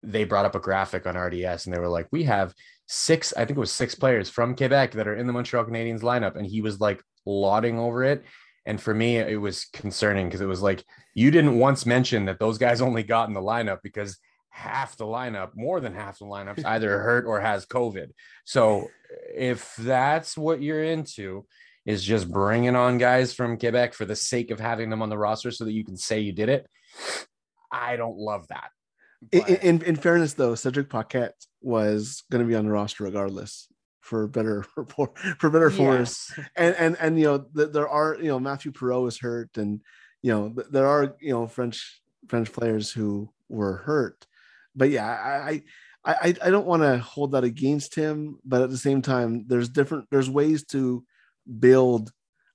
S2: they brought up a graphic on RDS and they were like, we have six, I think it was six players from Quebec that are in the Montreal Canadiens lineup, and he was like lauding over it. And for me, it was concerning because it was like you didn't once mention that those guys only got in the lineup because half the lineup, more than half the lineups, either hurt or has COVID. So if that's what you're into, is just bringing on guys from Quebec for the sake of having them on the roster so that you can say you did it. I don't love that.
S1: In, in, in fairness, though, Cedric Paquette was going to be on the roster regardless, for better for, for better for worse. And and and you know th- there are you know Mathieu Perreault is hurt, and you know th- there are you know French French players who were hurt. But yeah, I I I, I don't want to hold that against him, but at the same time, there's different there's ways to build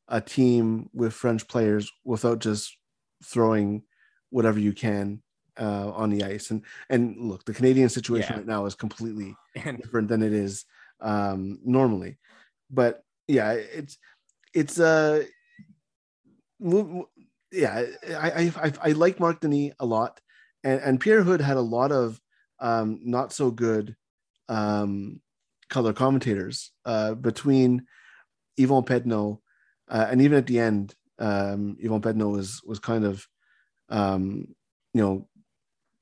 S1: a team with French players without just throwing whatever you can uh, on the ice. And and look, the Canadian situation
S2: Yeah.
S1: right now is completely different than it is um, normally. But yeah, it's it's uh, yeah, I I I, I like Marc Denis a lot, and and Pierre Houde had a lot of um, not so good um, color commentators uh, between Yvon Pedneault, uh, and even at the end, um, Yvon Pedneault was was kind of, um, you know,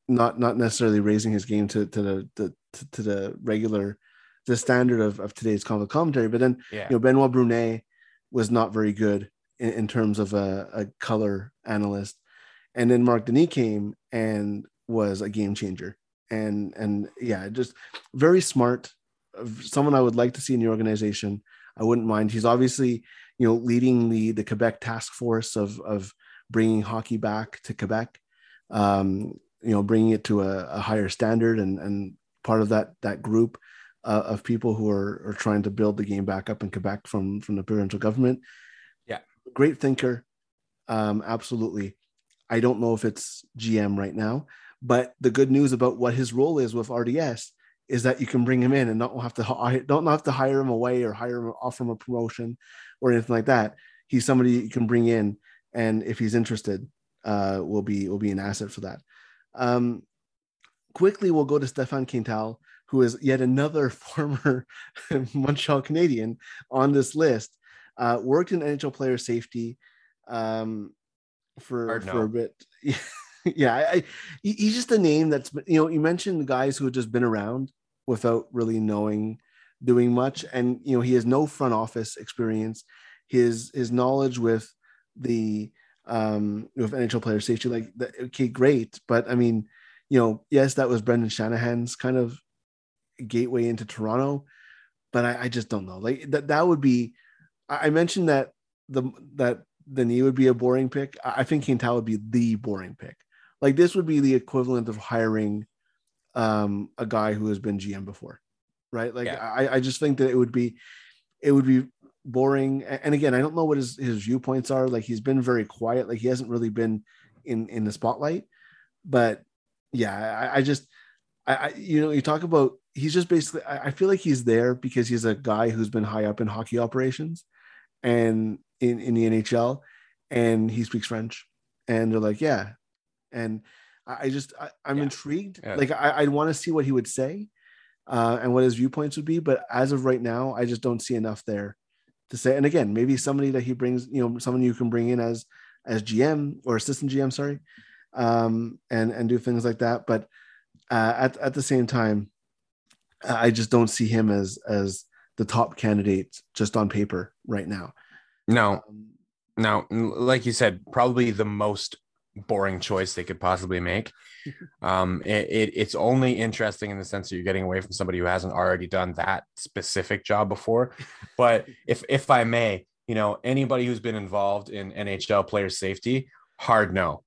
S1: not not necessarily raising his game to to the, the to, to the regular the standard of, of today's color commentary. But then
S2: yeah,
S1: you know Benoit Brunet was not very good in, in terms of a, a color analyst, and then Marc Denis came and was a game changer. And and yeah, just very smart, someone I would like to see in the organization. I wouldn't mind. He's obviously you know leading the the Quebec task force of of bringing hockey back to Quebec. Um, you know, bringing it to a, a higher standard, and and part of that that group uh, of people who are, are trying to build the game back up in Quebec from from the provincial government.
S2: Yeah.
S1: great thinker, um, absolutely. I don't know if it's GM right now, but the good news about what his role is with RDS is that you can bring him in and not have to don't have to hire him away or hire him offer him a promotion or anything like that. He's somebody you can bring in, and if he's interested, uh, will be will be an asset for that. Um, quickly, we'll go to Stéphane Quintal, who is yet another former Montreal Canadien on this list. Uh, worked in NHL player safety um, for for a bit. yeah, I, I, he's just a name that's you know you mentioned the guys who have just been around without really knowing doing much, and you know he has no front office experience. His his knowledge with the um with NHL player safety, like that, okay, great, but I mean, you know, yes, that was Brendan Shanahan's kind of gateway into Toronto, but I, I just don't know. Like that that would be. I mentioned that the that the knee would be a boring pick. I I think Quintal would be the boring pick. Like this would be the equivalent of hiring um a guy who has been GM before, right? Like
S2: Yeah.
S1: I I just think that it would be it would be boring. And again, I don't know what his his viewpoints are. Like he's been very quiet. Like he hasn't really been in in the spotlight. But yeah, I, I just I, I you know you talk about he's just basically I, I feel like he's there because he's a guy who's been high up in hockey operations and in in the NHL and he speaks French and they're like yeah and I, I just I, I'm
S2: Yeah.
S1: intrigued
S2: Yeah.
S1: like I, I want to see what he would say uh, and what his viewpoints would be but as of right now I just don't see enough there to say and again maybe somebody that he brings you know someone you can bring in as as GM or assistant GM sorry um and and do things like that but uh, at at the same time, I just don't see him as as the top candidate just on paper right now.
S2: No,
S1: Um,
S2: no, like you said, probably the most boring choice they could possibly make. Um, it, it it's only interesting in the sense that you're getting away from somebody who hasn't already done that specific job before. But if if I may, you know, anybody who's been involved in NHL player safety, hard no,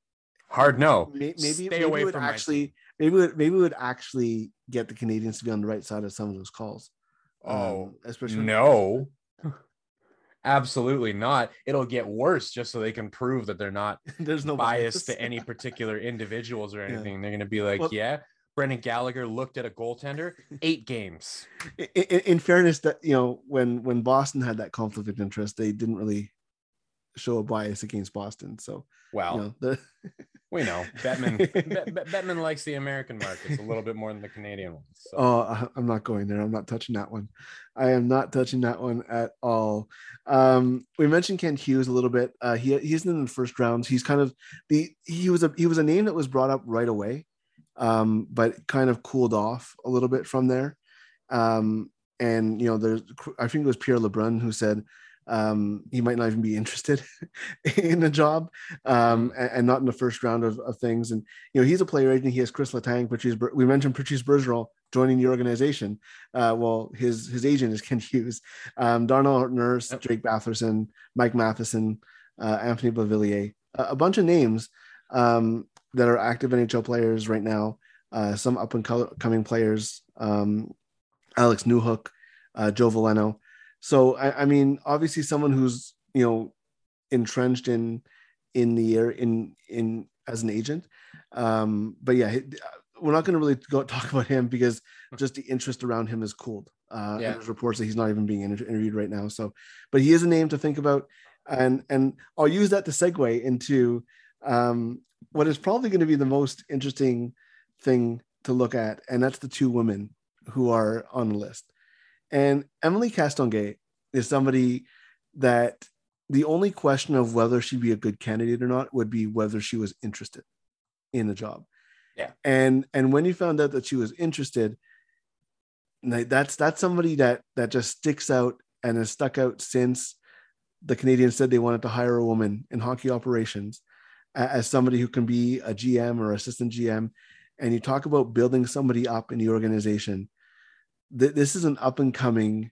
S2: hard no.
S1: maybe
S2: Stay
S1: maybe
S2: away
S1: it would
S2: from
S1: actually maybe would, maybe it would actually get the Canadiens to be on the right side of some of those calls.
S2: Oh,
S1: Um, especially
S2: no. Absolutely not. It'll get worse just so they can prove that they're not
S1: there's no
S2: biased to any particular individuals or
S1: Yeah.
S2: anything. They're going to be like,
S1: Well-
S2: yeah, Brendan Gallagher looked at a goaltender, eight games.
S1: in, in, in fairness, that you know when when Boston had that conflict of interest, they didn't really show a bias against Boston. So
S2: Well,
S1: you know, the,
S2: we know Bettman. Bet- Bet- likes the American markets a little bit more than the Canadian ones. So.
S1: oh, I'm not going there. I'm not touching that one. I am not touching that one at all. Um, we mentioned Kent Hughes a little bit. Uh, he he's in the first rounds. He's kind of the he was a he was a name that was brought up right away, um, but kind of cooled off a little bit from there. Um, and you know, there's I think it was Pierre Lebrun who said um, he might not even be interested in the job um, and, and not in the first round of, of things. And you know, he's a player agent. He has Chris Letang, Patrice. We mentioned Patrice Bergeron joining the organization. Uh, well, his his agent is Kent Hughes, um, Darnell Nurse,
S2: Yep.
S1: Drake Batherson, Mike Matheson, uh, Anthony Beauvillier, a, a bunch of names um, that are active NHL players right now. Uh, some up and coming players, um, Alex Newhook, uh, Joe Veleno. So I, I mean, obviously, someone who's you know entrenched in in the air in in as an agent. Um, but yeah, we're not going to really go talk about him because just the interest around him is cooled. Uh,
S2: Yeah.
S1: there's reports that he's not even being inter- interviewed right now. So, but he is a name to think about, and and I'll use that to segue into um, what is probably going to be the most interesting thing to look at, and that's the two women who are on the list. And Émilie Castonguay is somebody that the only question of whether she'd be a good candidate or not would be whether she was interested in the job.
S2: Yeah.
S1: And and when you found out that she was interested, that's that's somebody that that just sticks out and has stuck out since the Canadiens said they wanted to hire a woman in hockey operations as somebody who can be a GM or assistant GM. And you talk about building somebody up in the organization. Th- this is an up and coming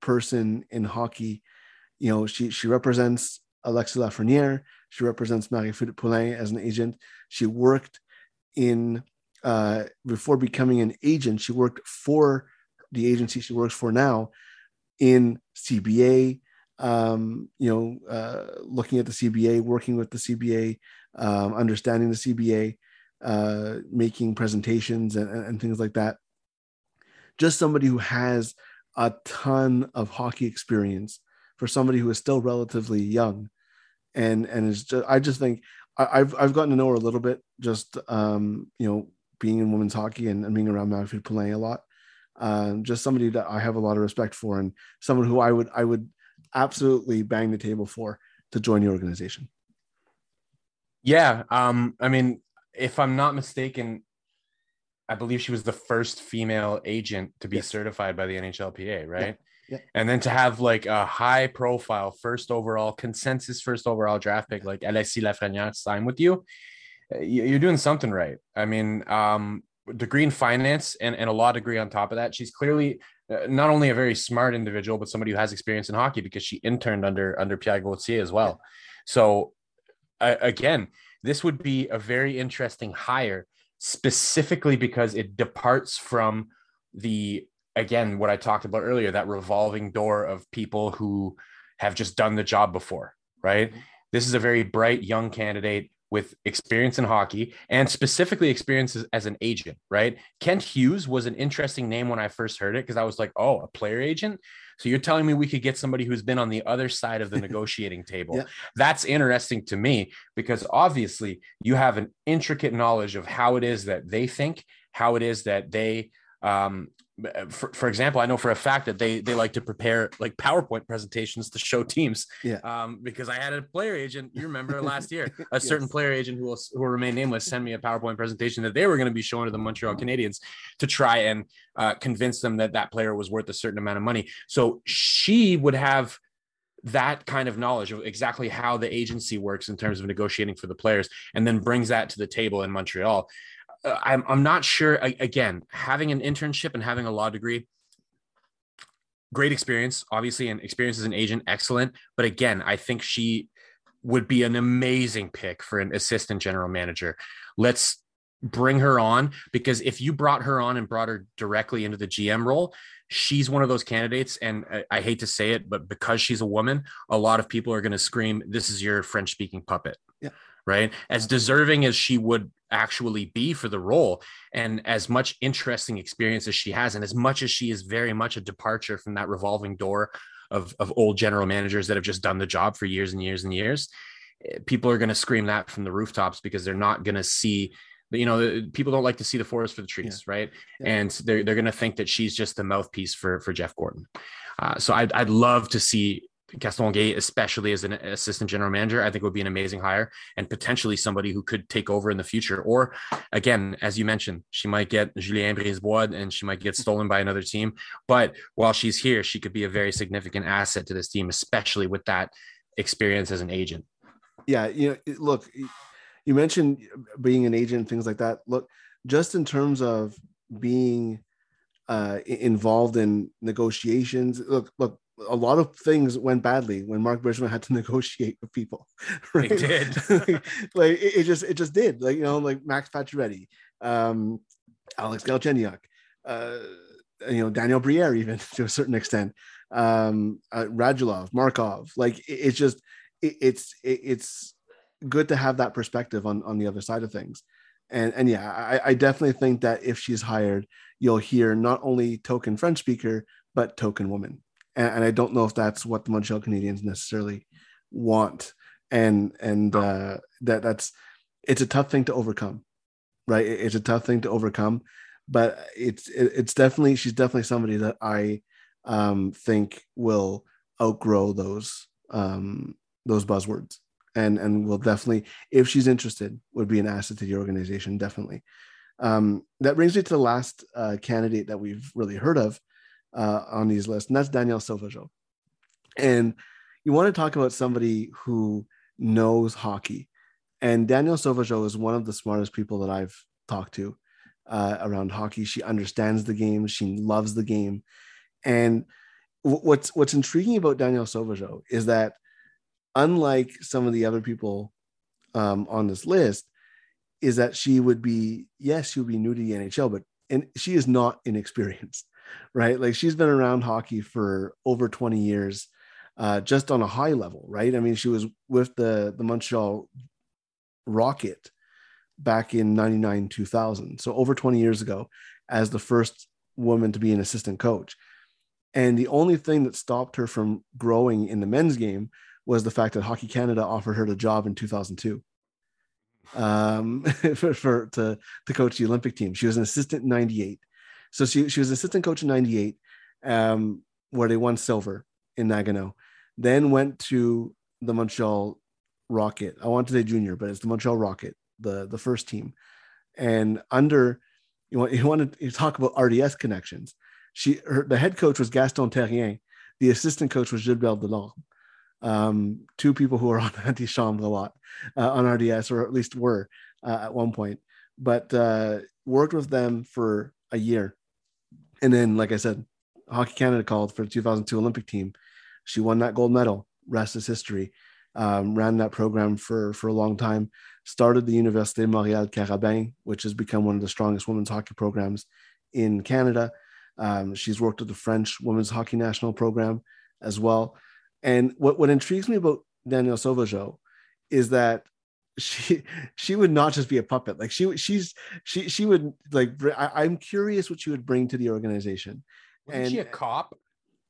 S1: person in hockey. You know, she she represents Alexis Lafreniere. She represents Marie-Philip Poulin as an agent. She worked in uh, before becoming an agent. She worked for the agency she works for now in CBA. Um, you know, uh, looking at the CBA, working with the CBA, um, understanding the CBA, uh, making presentations and, and, and things like that. Just somebody who has a ton of hockey experience for somebody who is still relatively young, and and is just I just think I, I've I've gotten to know her a little bit, just um, you know, being in women's hockey and, and being around Marie-Philip Poulin a lot. Um, just somebody that I have a lot of respect for, and someone who I would I would absolutely bang the table for to join the organization.
S2: Yeah. Um, I mean, if I'm not mistaken, I believe she was the first female agent to be
S1: Yes.
S2: certified by the NHLPA, right?
S1: Yeah.
S2: And then to have like a high profile first overall consensus first overall draft pick like Alexis Lafreniere sign with you, you- you're doing something right. I mean, um, degree in finance and, and a law degree on top of that. She's clearly uh, not only a very smart individual, but somebody who has experience in hockey because she interned under under Pierre Gauthier as well. So uh, again, this would be a very interesting hire specifically because it departs from the again what I talked about earlier that revolving door of people who have just done the job before, right? This is a very bright young candidate with experience in hockey and specifically experience as, as an agent, right? Kent Hughes was an interesting name when I first heard it because I was like, oh, a player agent. So you're telling me we could get somebody who's been on the other side of the negotiating table.
S1: Yeah.
S2: That's interesting to me because obviously you have an intricate knowledge of how it is that they think, how it is that they um for, for example, I know for a fact that they they like to prepare like PowerPoint presentations to show teams.
S1: Yeah.
S2: Um, because I had a player agent, you remember last year, a certain
S1: Yes.
S2: player agent who will who will remain nameless send me a PowerPoint presentation that they were going to be showing to the Montreal Canadiens to try and uh, convince them that that player was worth a certain amount of money. So she would have that kind of knowledge of exactly how the agency works in terms of negotiating for the players and then brings that to the table in Montreal. Uh, I'm, I'm not sure. a- Again, having an internship and having a law degree, great experience, obviously, and experience as an agent, excellent. But again, I think she would be an amazing pick for an assistant general manager. Let's bring her on because if you brought her on and brought her directly into the GM role, she's one of those candidates. And I, I hate to say it, but because she's a woman, a lot of people are going to scream, This is your French speaking puppet.
S1: Yeah.
S2: Right. As deserving as she would actually be for the role, and as much interesting experience as she has, and as much as she is very much a departure from that revolving door of of old general managers that have just done the job for years and years and years eh, people are going to scream that from the rooftops because they're not going to see you know people don't like to see the forest for the trees yeah. right yeah. and they're, they're going to think that she's just the mouthpiece for for jeff gorton uh, so I'd, I'd love to see Castonguay, especially as an assistant general manager, I think would be an amazing hire and potentially somebody who could take over in the future. Or again, as you mentioned, she might get Julien Brisebois and she might get stolen by another team. But while she's here, she could be a very significant asset to this team, especially with that experience as an agent.
S1: Yeah, you know, look, you mentioned being an agent, things like that. Look, just in terms of being uh, involved in negotiations, look, look, a lot of things went badly when Marc Bergevin had to negotiate with people.
S2: Right? It did.
S1: like it, it, just it just did. Like you know, like Max Pacioretty, um, Alex Galchenyuk, uh, you know, Daniel Briere, even to a certain extent, um, uh, Radulov, Markov. Like it, it's just it, it's it's good to have that perspective on on the other side of things. And and yeah, I, I definitely think that if she's hired, you'll hear not only token French speaker but token woman and, and I don't know if that's what the Montreal Canadiens necessarily want. And and uh, that that's it's a tough thing to overcome, right? It's a tough thing to overcome, but it's it's definitely she's definitely somebody that I um, think will outgrow those um, those buzzwords and and will definitely if she's interested would be an asset to the organization definitely um, that brings me to the last uh, candidate that we've really heard of uh, on these lists, and that's Danielle Sauvageau. And you want to talk about somebody who knows hockey. And Danielle Sauvageau is one of the smartest people that I've talked to uh, around hockey. She understands the game. She loves the game. And what's what's intriguing about Danielle Sauvageau is that unlike some of the other people um, on this list, is that she would be yes, she would be new to the NHL, but and she is not inexperienced right? Like she's been around hockey for over 20 years, uh, just on a high level, right? I mean, she was with the the Montreal Rocket back in 99 2000 so over 20 years ago as the first woman to be an assistant coach and the only thing that stopped her from growing in the men's game was the fact that hockey canada offered her the job in 2002 um, for, for, to to coach the olympic team she was an assistant in 98 so she, she was assistant coach in 98, um, where they won silver in Nagano, then went to the Montreal Rocket. I want to say junior, but it's the Montreal Rocket, the, the first team. And under, you want, you want to talk about RDS connections. She, her, the head coach was Gaston Therrien, The assistant coach was Gilbert Delorme. Um, two people who are on Antichambre a lot uh, on RDS, or at least were uh, at one point, but uh, worked with them for a year. And then, like I said, Hockey Canada called for the 2002 Olympic team. She won that gold medal. Rest is history. Um, ran that program for for a long time. Started the Université Montréal Carabin, which has become one of the strongest women's hockey programs in Canada. Um, she's worked with the French women's hockey national program as well. And what, what intrigues me about Danielle Sauvageau is that she she would not just be a puppet. Like she she's she she would like I, am curious what she would bring to the organization.
S2: Wasn't and she a cop?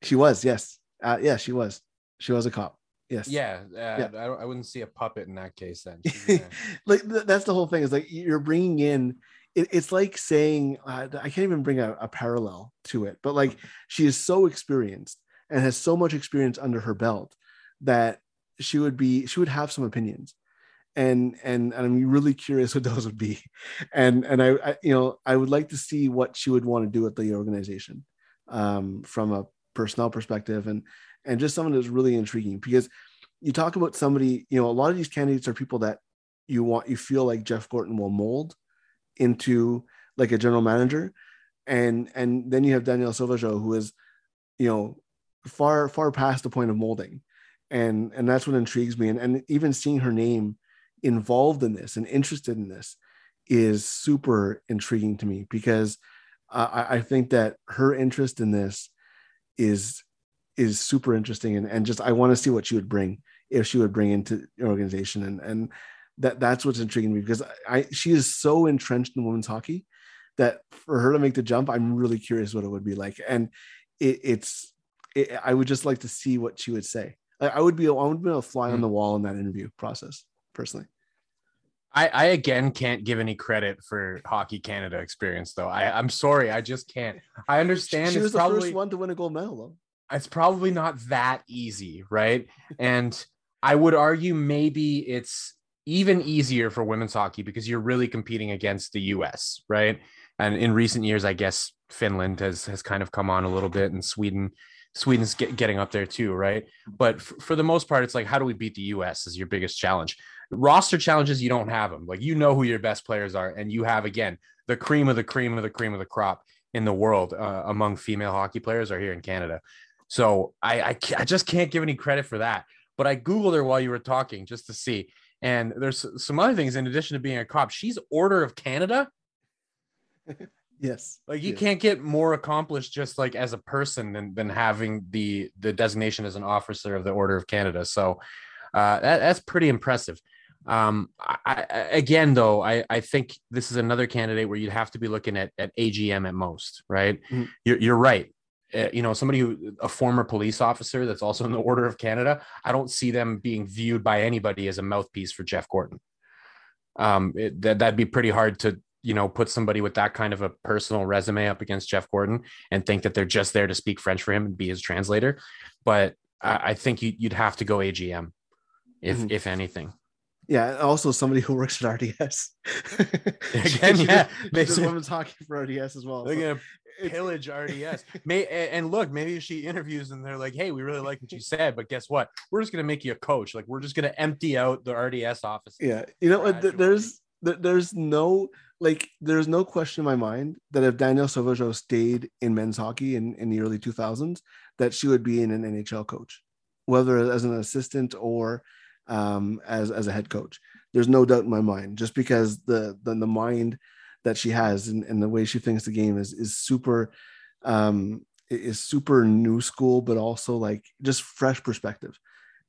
S1: She was yes. Uh, yeah she was. She was a cop. Yes.
S2: Yeah, uh, yeah. I, I wouldn't see a puppet in that case then.
S1: Like that's the whole thing is like you're bringing in it, it's like saying uh, i can't even bring a, a parallel to it but like she is so experienced and has so much experience under her belt that she would be she would have some opinions and and, and I'm really curious what those would be, and and I, I, you know I would like to see what she would want to do at the organization, um, from a personnel perspective and and just someone that's really intriguing because you talk about somebody you know a lot of these candidates are people that you want you feel like Jeff Gorton will mold into like a general manager, and and then you have Danielle Sauvageau who is you know far far past the point of molding. And and that's what intrigues me. And, and even seeing her name involved in this and interested in this is super intriguing to me because I, I think that her interest in this is is super interesting and, and just I want to see what she would bring if she would bring into the organization and and that that's what's intriguing me because I she is so entrenched in women's hockey that for her to make the jump, I'm really curious what it would be like. And it, it's it, I would just like to see what she would say. I, I would be I would be a fly on
S2: Mm.
S1: the wall in that interview process personally.
S2: I, I again can't give any credit for Hockey Canada experience though. I, I'm sorry, I just can't. I understand
S1: she
S2: it's
S1: was the
S2: probably
S1: first one to win a gold medal though.
S2: it's probably not that easy, right? And I would argue maybe it's even easier for women's hockey because you're really competing against the US, right? And in recent years, I guess Finland has has kind of come on a little bit, and Sweden, Sweden's get, getting up there too, right? But f- for the most part, it's like how do we beat the US is your biggest challenge. Roster challenges, you don't have them. Like you know who your best players are, and you have again the cream of the cream of the cream of the crop in the world uh, among female hockey players are here in Canada. So I, I I just can't give any credit for that. But I googled her while you were talking just to see, and there's some other things in addition to being a cop. She's Order of Canada.
S1: Yes.
S2: Like you
S1: Yes.
S2: can't get more accomplished just like as a person than than having the the designation as an officer of the Order of Canada. So uh, that, that's pretty impressive. Um, I, I, again, though, I, I think this is another candidate where you'd have to be looking at at AGM at most, right?
S1: Mhm.
S2: You're, you're right. Uh, you know, somebody who a former police officer that's also in the Order of Canada. I don't see them being viewed by anybody as a mouthpiece for Jeff Gorton. Um, it, that that'd be pretty hard to you know put somebody with that kind of a personal resume up against Jeff Gorton and think that they're just there to speak French for him and be his translator. But I, I think you, you'd have to go AGM if
S1: Mhm.
S2: if anything.
S1: Yeah, also somebody who works at RDS.
S2: Again, yeah,
S1: does- she
S2: they
S1: does
S2: say-
S1: women's hockey for RDS as well.
S2: They're
S1: so
S2: gonna pillage RDS. May and look, maybe she interviews and they're like, "Hey, we really like what you said, but guess what? We're just gonna make you a coach. Like, we're just gonna empty out the RDS office."
S1: yeah you know what
S2: Gradually.
S1: there's there's no like there's no question in my mind that if danielle sauvageau stayed in men's hockey in, in the early 2000s that she would be in an nhl coach whether as an assistant or um, as as a head coach there's no doubt in my mind just because the the, the mind that she has and, and the way she thinks the game is is super um is super new school but also like just fresh perspective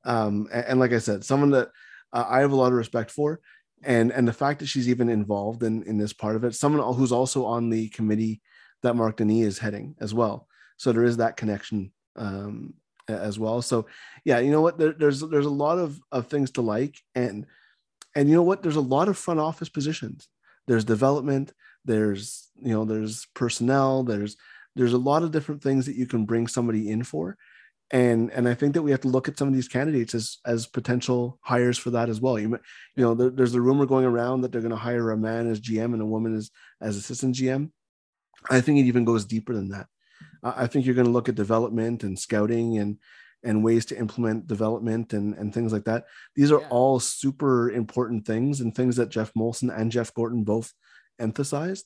S1: um and, and like i said someone that uh, I have a lot of respect for, and and the fact that she's even involved in in this part of it, someone who's also on the committee that Marc Denis is heading as well. So there is that connection um, as well. So yeah, you know what? There, there's there's a lot of of things to like, and and you know what? There's a lot of front office positions. There's development. There's you know there's personnel. There's there's a lot of different things that you can bring somebody in for and and I think that we have to look at some of these candidates as as potential hires for that as well. You, you know, there, there's a rumor going around that they're going to hire a man as GM and a woman as as assistant GM. I think it even goes deeper than that. I I think you're going to look at development and scouting and and ways to implement development and and things like that. These are
S2: Yeah.
S1: all super important things and things that Geoff Molson and Jeff Gorton both emphasized.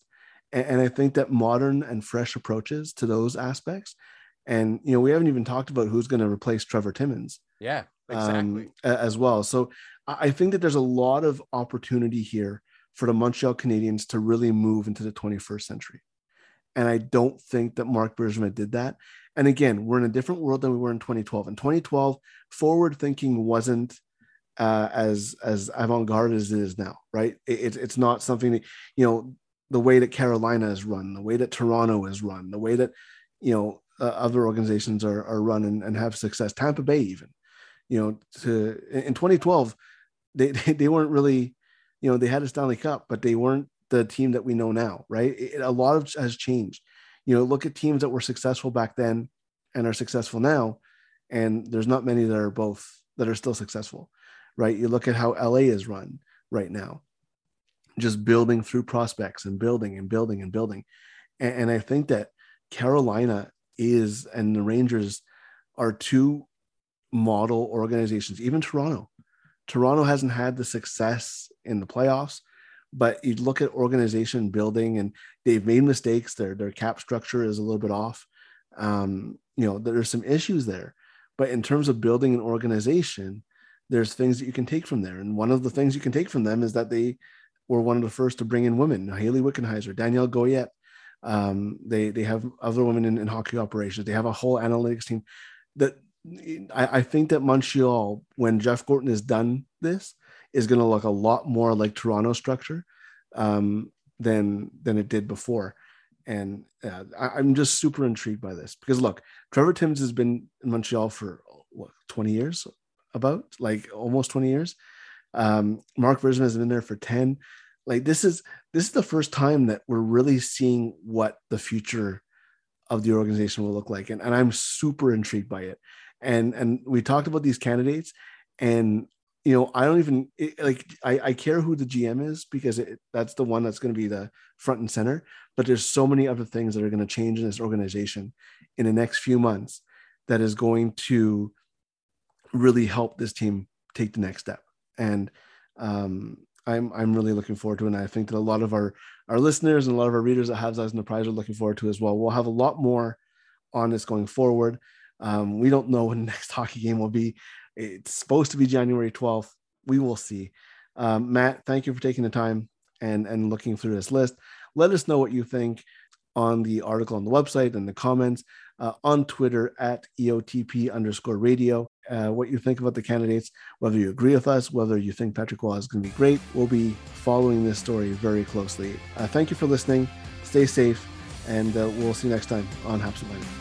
S1: And, and I think that modern and fresh approaches to those aspects and you know we haven't even talked about who's going to replace Trevor Timmins
S2: Yeah, exactly.
S1: um, as well. So I I think that there's a lot of opportunity here for the Montreal Canadiens to really move into the 21st century. And I don't think that Marc Bergevin did that. And again, we're in a different world than we were in 2012. In 2012, forward thinking wasn't uh, as as avant-garde as it is now, right? It, it's not something that you know the way that Carolina is run, the way that Toronto is run, the way that you know uh, other organizations are are run and, and have success. Tampa Bay even, you know, to in in 2012, they they, they weren't really, you know, they had a Stanley Cup, but they weren't the team that we know now, right? It- a lot of has changed. You know, look at teams that were successful back then and are successful now, and there's not many that are both that are still successful, right? You look at how LA is run right now, just building through prospects and building and building and building, and, and I think that Carolina is and the Rangers are two model organizations. Even Toronto, Toronto hasn't had the success in the playoffs, but you look at organization building and they've made mistakes. Their their cap structure is a little bit off. Um, you know, there's some issues there, but in terms of building an organization, there's things that you can take from there. And one of the things you can take from them is that they were one of the first to bring in women, Hayley Wickenheiser, Danielle Goyette. Um, they they have other women in, in hockey operations. They have a whole analytics team. That I, I think that Montreal, when Jeff Gorton has done this, is going to look a lot more like Toronto structure um, than than it did before. And uh, I, am just super intrigued by this because look, Trevor Timmins has been in Montreal for what 20 years, about like almost 20 years. Um, Marc Bergevin has been there for 10. Like this is this is the first time that we're really seeing what the future of the organization will look like, and, and I'm super intrigued by it. And and we talked about these candidates, and you know I don't even it, like I, I care who the GM is because it, that's the one that's going to be the front and center. But there's so many other things that are going to change in this organization in the next few months that is going to really help this team take the next step. And um, I'm I'm really looking forward to it. And I think that a lot of our our listeners and a lot of our readers that have Eyes on the Prize are looking forward to as well. We'll have a lot more on this going forward. Um, we don't know when the next hockey game will be. It's supposed to be January 12th. We will see. Um, Matt, thank you for taking the time and and looking through this list. Let us know what you think on the article on the website and the comments uh, on Twitter at EOTP underscore radio. Uh, what you think about the candidates, whether you agree with us, whether you think Patrick Roy is going to be great. We'll be following this story very closely. Uh, thank you for listening. Stay safe, and uh, we'll see you next time on Habs